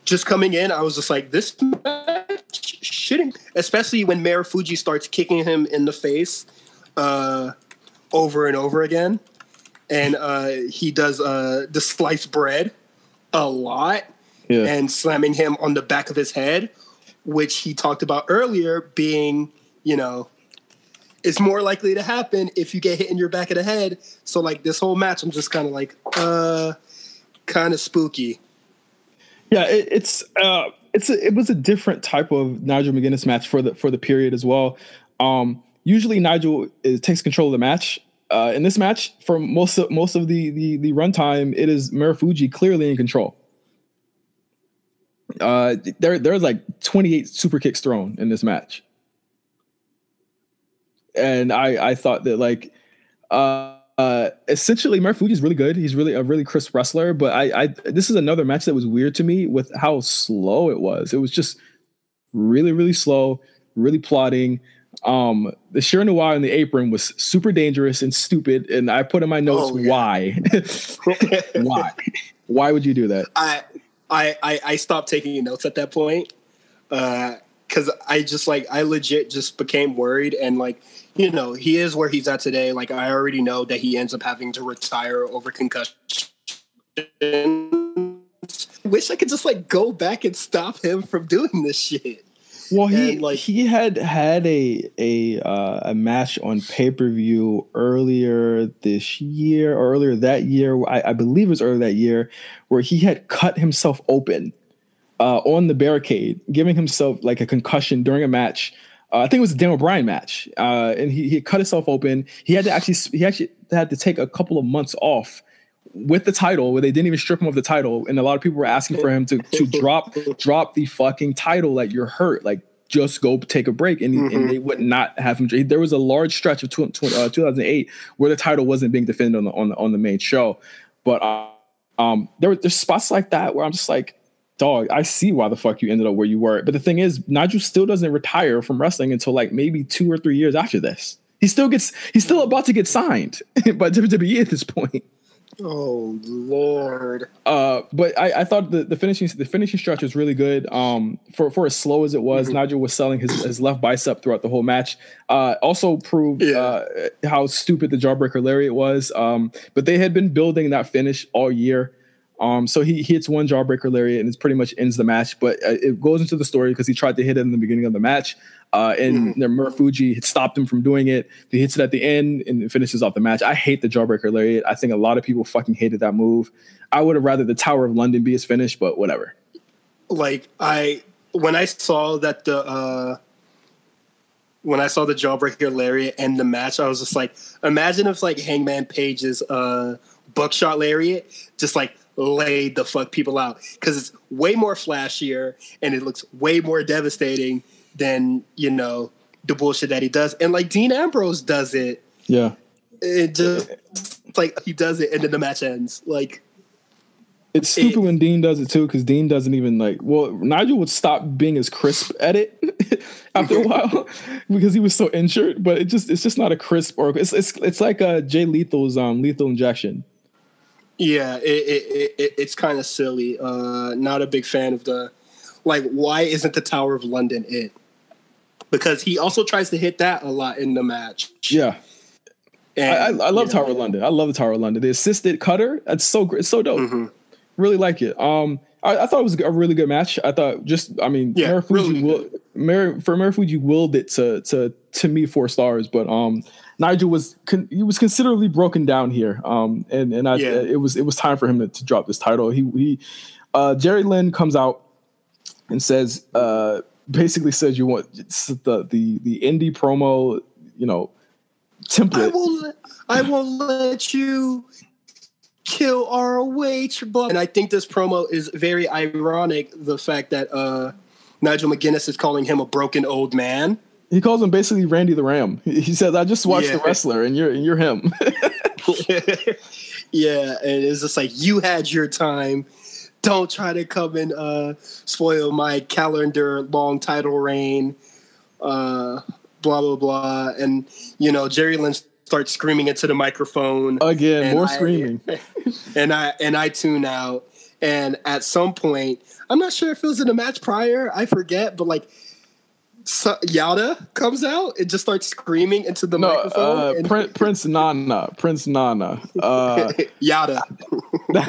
just coming in, I was just like, this match shouldn't, especially when Marufuji starts kicking him in the face uh, over and over again. And uh, he does uh, the sliced bread a lot yeah. and slamming him on the back of his head, which he talked about earlier being, you know, it's more likely to happen if you get hit in your back of the head. So like this whole match, I'm just kind of like, uh, kind of spooky. Yeah, it, it's uh, it's a, it was a different type of Nigel McGuinness match for the for the period as well. Um, usually Nigel is, takes control of the match. Uh, in this match, for most of most of the the the runtime, it is Marufuji clearly in control. Uh, there there's like 28 super kicks thrown in this match, and I I thought that like uh, uh essentially Marufuji is really good. He's really a really crisp wrestler, but I I this is another match that was weird to me with how slow it was. It was just really really slow, really plotting. Um, the Shiranui in the apron was super dangerous and stupid, and I put in my notes oh, yeah. why, why, why would you do that? I I, I, I stopped taking notes at that point because uh, I just like I legit just became worried and like you know he is where he's at today. Like I already know that he ends up having to retire over concussion. Wish I could just like go back and stop him from doing this shit. Well, he and, like he had had a a uh, a match on pay per view earlier this year or earlier that year. I, I, believe it was earlier that year, where he had cut himself open uh, on the barricade, giving himself like a concussion during a match. Uh, I think it was a Daniel Bryan match, uh, and he he cut himself open. He had to actually he actually had to take a couple of months off with the title where they didn't even strip him of the title and a lot of people were asking for him to to drop drop the fucking title like you're hurt. Like just go take a break. And, mm-hmm. and they would not have him there was a large stretch of tw- tw- uh, 2008 where the title wasn't being defended on the on the, on the main show. But uh, um there were there's spots like that where I'm just like dog I see why the fuck you ended up where you were. But the thing is Nigel still doesn't retire from wrestling until like maybe 2 or 3 years after this. He still gets he's still about to get signed by WWE at this point Oh Lord. Uh, but I, I thought the, the finishing the finishing stretch was really good. Um, for for as slow as it was, mm-hmm. Nigel was selling his, his left bicep throughout the whole match. Uh, also proved yeah. uh, how stupid the jawbreaker lariat was. Um, but they had been building that finish all year. Um, so he, he hits one jawbreaker lariat and it pretty much ends the match. But uh, it goes into the story because he tried to hit it in the beginning of the match. Uh, and mm-hmm. Stopped him from doing it. He hits it at the end and finishes off the match. I hate the jawbreaker lariat. I think a lot of people fucking hated that move. I would have rather the Tower of London be his finish, but whatever. Like I when I saw that the uh when I saw the jawbreaker lariat end the match, I was just like, imagine if like Hangman Page's uh buckshot lariat just like laid the fuck people out because it's way more flashier and it looks way more devastating than you know the bullshit that he does. And like Dean Ambrose does it. Yeah. It just like he does it and then the match ends. Like it's stupid it, when Dean does it too, because Dean doesn't even like. Well, Nigel would stop being as crisp at it after a while because he was so injured. But it just it's just not a crisp or it's it's it's like a Jay Lethal's um lethal injection. Yeah, it, it, it it's kind of silly. Uh, not a big fan of the like. Why isn't the Tower of London it? Because he also tries to hit that a lot in the match. Yeah, and, I, I, love yeah. Tower of London. I love the Tower of London. The assisted cutter, that's so great. It's so dope. Mm-hmm. Really like it. Um, I, I, thought it was a really good match. I thought just, I mean, yeah, Marufuji really will, Mar- for Marufuji willed it to to to me four stars, but um, Nigel was con- he was considerably broken down here, um, and and I, yeah. it was it was time for him to, to drop this title. He he uh, Jerry Lynn comes out and says uh, basically says you want the the the indie promo, you know, template. I will I will let you kill ROH. But and I think this promo is very ironic. The fact that uh, Nigel McGuinness is calling him a broken old man. He calls him basically Randy the Ram. He says, "I just watched yeah. the wrestler, and you're and you're him." yeah, and it's just like you had your time. Don't try to come and uh, spoil my calendar long title reign. Uh, blah blah blah, and you know Jerry Lynn starts screaming into the microphone again. More I, screaming, and I and I tune out. And at some point, I'm not sure if it was in a match prior. I forget, but like so, Yada comes out and just starts screaming into the no, microphone. Uh, and- Prince, Prince Nana, Prince Nana, uh, Yada.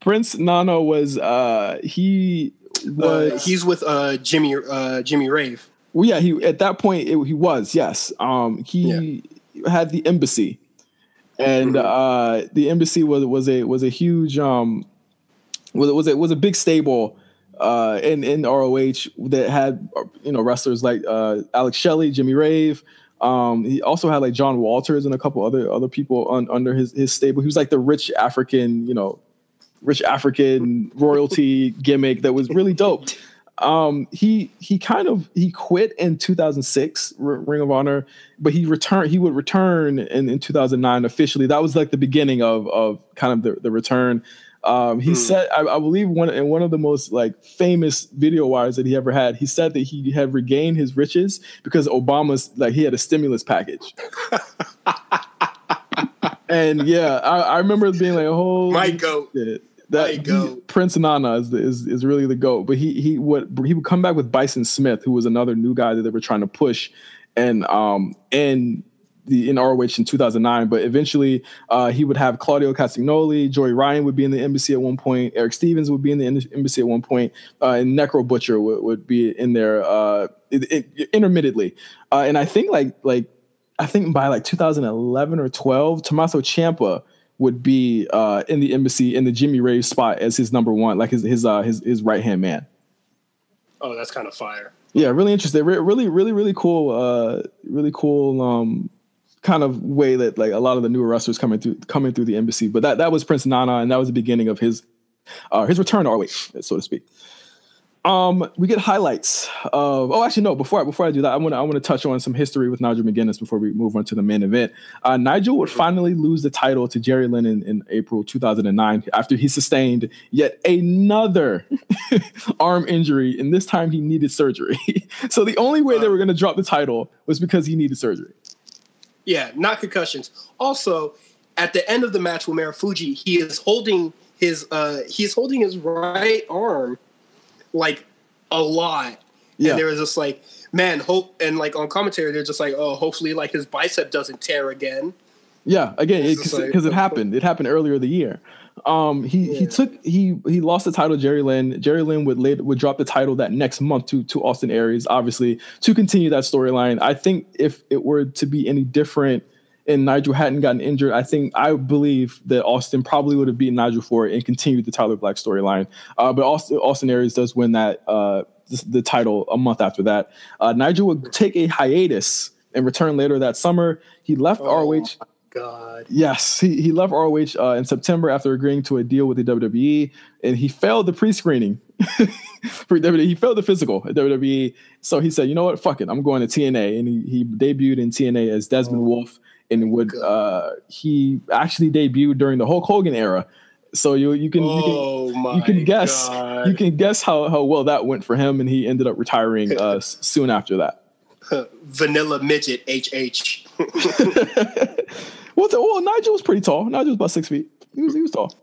Prince Nana was uh, he uh, was uh, he's with uh, Jimmy uh, Jimmy Rave. Well, yeah, he at that point it, he was yes. Um, he yeah. had the embassy, and mm-hmm. uh, the embassy was was a was a huge um was was it was a big stable uh, in in ROH that had you know wrestlers like uh, Alex Shelley, Jimmy Rave. Um, he also had like John Walters and a couple other other people on, under his his stable. He was like the rich African, you know, rich African royalty gimmick that was really dope. Um, he he kind of he quit in 2006 R- Ring of Honor, but he returned. He would return in, in 2009 officially. That was like the beginning of of kind of the, the return. Um, he mm. said, I, I, believe one in one of the most like famous video wires that he ever had, he said that he had regained his riches because Obama's like he had a stimulus package. and yeah, I, I, remember being like, "Oh, my goat." Shit. That he, Prince Nana is, is is really the goat, but he he would he would come back with Bison Smith, who was another new guy that they were trying to push, and um and the in ROH in 2009, but eventually uh, he would have Claudio Castagnoli, Joey Ryan would be in the embassy at one point, Erick Stevens would be in the embassy at one point, uh, and Necro Butcher would, would be in there uh, it, it, intermittently. Uh, and I think like like I think by like 2011 or 12, Tommaso Ciampa would be uh, in the embassy in the Jimmy Rave spot as his number one, like his his uh, his, his right hand man. Oh, that's kind of fire. Yeah, really interesting. Re- really, really, really cool. Uh, really cool. Um, kind of way that like a lot of the newer wrestlers coming through coming through the embassy. But that that was Prince Nana, and that was the beginning of his uh, his return to ROH, so to speak. Um, we get highlights of. Oh, actually, no. Before I, before I do that, I want to I want to touch on some history with Nigel McGuinness before we move on to the main event. Uh, Nigel would finally lose the title to Jerry Lynn in, in April 2009 after he sustained yet another arm injury, and this time he needed surgery. so the only way they were going to drop the title was because he needed surgery. Yeah, not concussions. Also, at the end of the match with Marufuji, he is holding his uh he's holding his right arm like a lot. Yeah. And there was just like, man, hope and like on commentary, they're just like, oh, hopefully like his bicep doesn't tear again. Yeah, again, because it, like- it happened. It happened earlier the year. Um, he he took he he lost the title Jerry Lynn. Jerry Lynn would later would drop the title that next month to to Austin Aries, obviously to continue that storyline. I think if it were to be any different and Nigel hadn't gotten injured, I think I believe that Austin probably would have beaten Nigel for it and continued the Tyler Black storyline. Uh, but Austin, Austin Aries does win that uh, the, the title a month after that. Uh, Nigel would take a hiatus and return later that summer. He left Oh. ROH. God. Yes, he, he left ROH uh, in September after agreeing to a deal with the WWE, and he failed the pre-screening for WWE. He failed the physical at WWE, so he said, "You know what? Fuck it, I'm going to TNA." And he, he debuted in TNA as Desmond Wolfe, and would uh, he actually debuted during the Hulk Hogan era. So you you can you can Oh you can guess God. you can guess how how well that went for him, and he ended up retiring uh, soon after that. vanilla midget HH. well, well, Nigel was pretty tall. Nigel was about six feet. He was he was tall.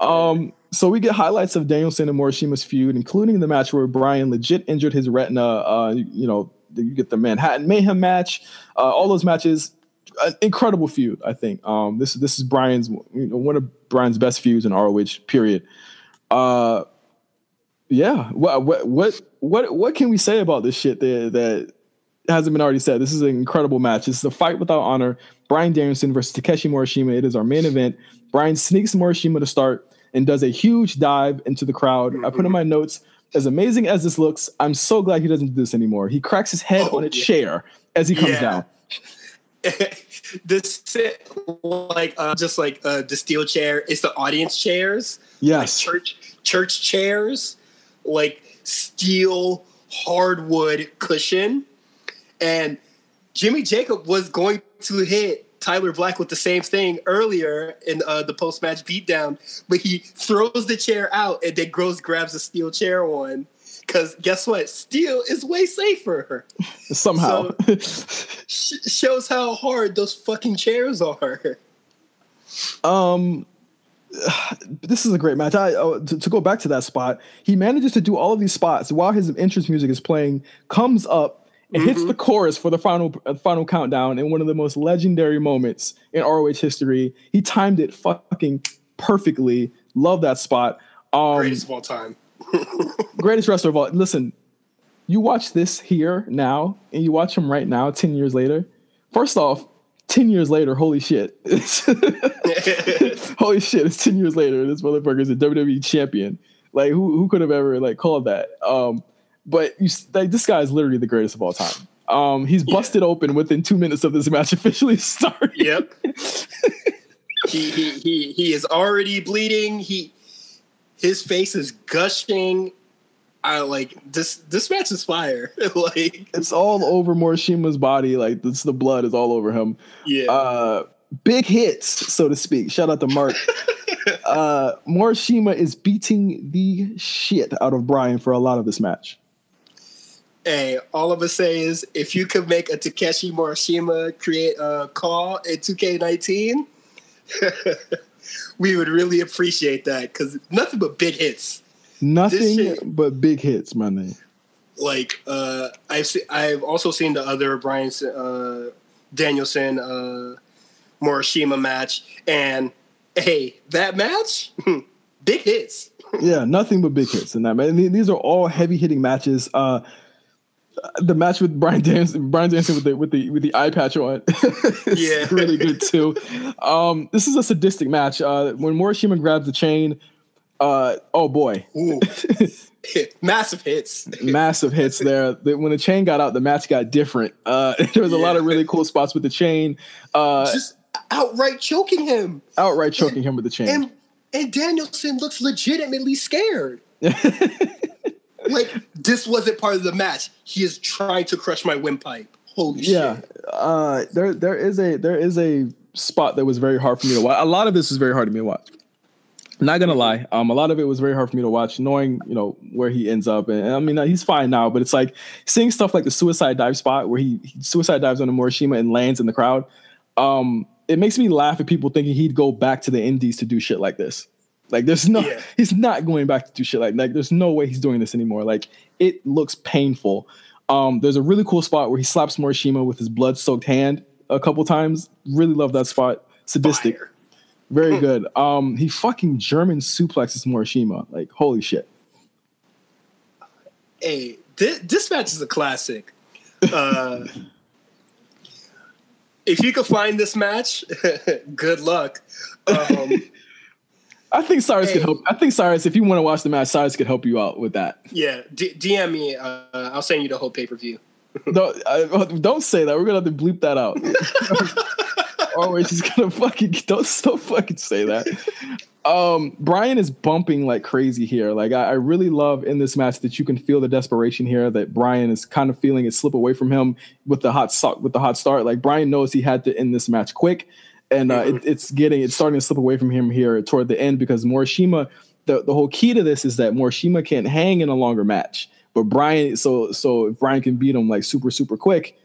Um, so we get highlights of Danielson and Morishima's feud, including the match where Bryan legit injured his retina. Uh, you, you know, you get the Manhattan Mayhem match. Uh, all those matches, an incredible feud. I think um, this this is Bryan's you know, one of Bryan's best feuds in ROH. Period. Uh, yeah. What what what what what can we say about this shit that that hasn't been already said? This is an incredible match. This is a fight without honor. Bryan Danielson versus Takeshi Morishima. It is our main event. Bryan sneaks Morishima to start and does a huge dive into the crowd. I put in my notes. As amazing as this looks, I'm so glad he doesn't do this anymore. He cracks his head Oh, on a yeah. chair as he comes Yeah. down. this sit like uh, just like uh, the steel chair. It's the audience chairs. Yes. church church chairs, like steel hardwood cushion. And Jimmy Jacob was going to hit Tyler Black with the same thing earlier in uh, the post match beatdown, but he throws the chair out and then Gross grabs a steel chair one. Because guess what? Steel is way safer. Somehow. Sh- shows how hard those fucking chairs are. um this is a great match. I oh, to, to go back to that spot, he manages to do all of these spots while his entrance music is playing, comes up and hits the chorus for the final uh, final countdown in one of the most legendary moments in ROH history. He timed it fucking perfectly. Love that spot. Um, Greatest of all time. greatest wrestler of all. Listen, you watch this here now, and you watch him right now, ten years later. First off, ten years later, holy shit! holy shit! It's ten years later. This motherfucker's a WWE champion. Like who who could have ever like called that? Um, but you like this guy is literally the greatest of all time. Um, he's busted open within two minutes of this match officially starting. Yep. he, he he he is already bleeding. He his face is gushing. I like this. This match is fire. like It's all over Morishima's body. Like this, the blood is all over him. yeah. uh big hits, so to speak. Shout out to Mark. uh Morishima is beating the shit out of Bryan for a lot of this match. Hey, all of us say is if you could make a Takeshi Morishima create a call in 2K19, we would really appreciate that because nothing but big hits. Nothing shit- but big hits, my name. like uh I've se- I've also seen the other Bryan uh Danielson uh Morishima match and hey that match big hits Yeah, nothing but big hits in that man. These are all heavy hitting matches. Uh the match with Bryan Danielson, Bryan Danielson with the with the with the eye patch on, Yeah. really good too. Um, this is a sadistic match. Uh, when Morishima grabs the chain, uh, oh boy, massive hits massive hits there. The- when the chain got out, the match got different. Uh, there was a lot of really cool spots with the chain. Uh, just outright choking him outright choking him with the chain. and and Danielson looks legitimately scared like this wasn't part of the match he is trying to crush my windpipe holy yeah, shit uh, there there is a there is a spot that was very hard for me to watch. A lot of this was very hard for me to watch. Not gonna lie, um, a lot of it was very hard for me to watch, knowing you know where he ends up. And, and I mean, uh, he's fine now, but it's like seeing stuff like the suicide dive spot where he, he suicide dives on a Morishima and lands in the crowd. Um, it makes me laugh at people thinking he'd go back to the Indies to do shit like this. Like, there's no, Yeah. he's not going back to do shit like like. There's no way he's doing this anymore. Like, it looks painful. Um, there's a really cool spot where he slaps Morishima with his blood-soaked hand a couple times. Really love that spot. Sadistic, Fire. very good. Um, he fucking German suplexes Morishima. Like, holy shit. Hey, this, this match is a classic. Uh, if you could find this match, good luck. Um, I think Cyrus could help. I think Cyrus, if you want to watch the match, Cyrus could help you out with that. yeah, D- DM me. Uh, I'll send you the whole pay per view. don't, I, don't say that. We're gonna have to bleep that out. or we're just gonna fucking don't don't fucking say that. Um, Bryan is bumping like crazy here. Like I, I really love in this match that you can feel the desperation here. That Bryan is kind of feeling it slip away from him with the hot so- with the hot start. Like Bryan knows he had to end this match quick, and uh, it, it's getting it's starting to slip away from him here toward the end because Morishima. The, the whole key to this is that Morishima can't hang in a longer match. But Bryan, so so if Bryan can beat him like super super quick,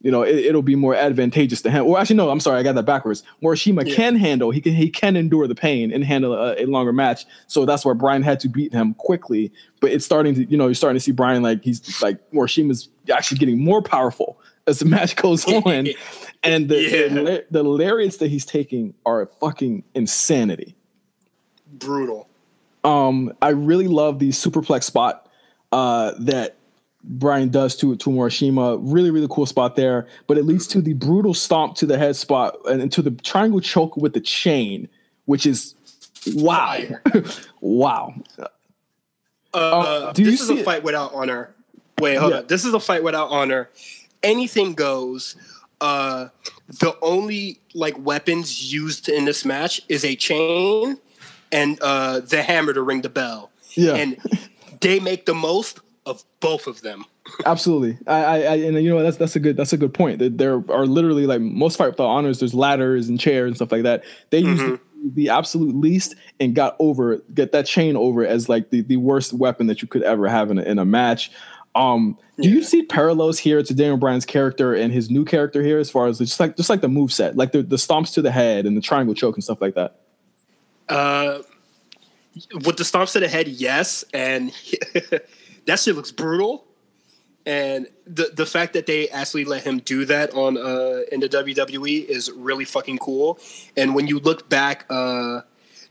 you know it, will be more advantageous to him. Well, actually, no, I'm sorry, I got that backwards. Morishima Yeah. can handle he can he can endure the pain and handle a, a longer match. So that's why Bryan had to beat him quickly. But it's starting to you know you're starting to see Bryan like he's like Morishima's actually getting more powerful as the match goes on, and the Yeah. the, the lariats that he's taking are fucking insanity. Brutal. Um, I really love the superplex spot uh, that Bryan does to to Morishima. Really, really cool spot there. But it leads to the brutal stomp to the head spot and to the triangle choke with the chain, which is wow, wow. Uh, do you this is see a it- fight without honor. Wait, hold Yeah. on. This is a fight without honor. Anything goes. Uh, the only like weapons used in this match is a chain and uh, the hammer to ring the bell. Yeah. and they make the most of both of them. Absolutely, I, I, I, and you know that's that's a good that's a good point. That there are literally like most fight without honors. There's ladders and chairs and stuff like that. They used the, the absolute least and got over get that chain over as like the, the worst weapon that you could ever have in a, in a match. Um, do you see parallels here to Daniel Bryan's character and his new character here, as far as just like just like the move set, like the, the stomps to the head and the triangle choke and stuff like that? Uh, with the stomps to the head, yes, and that shit looks brutal. And the the fact that they actually let him do that on uh, in the WWE is really fucking cool. And when you look back uh,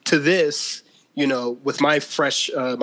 to this, you know, with my fresh uh,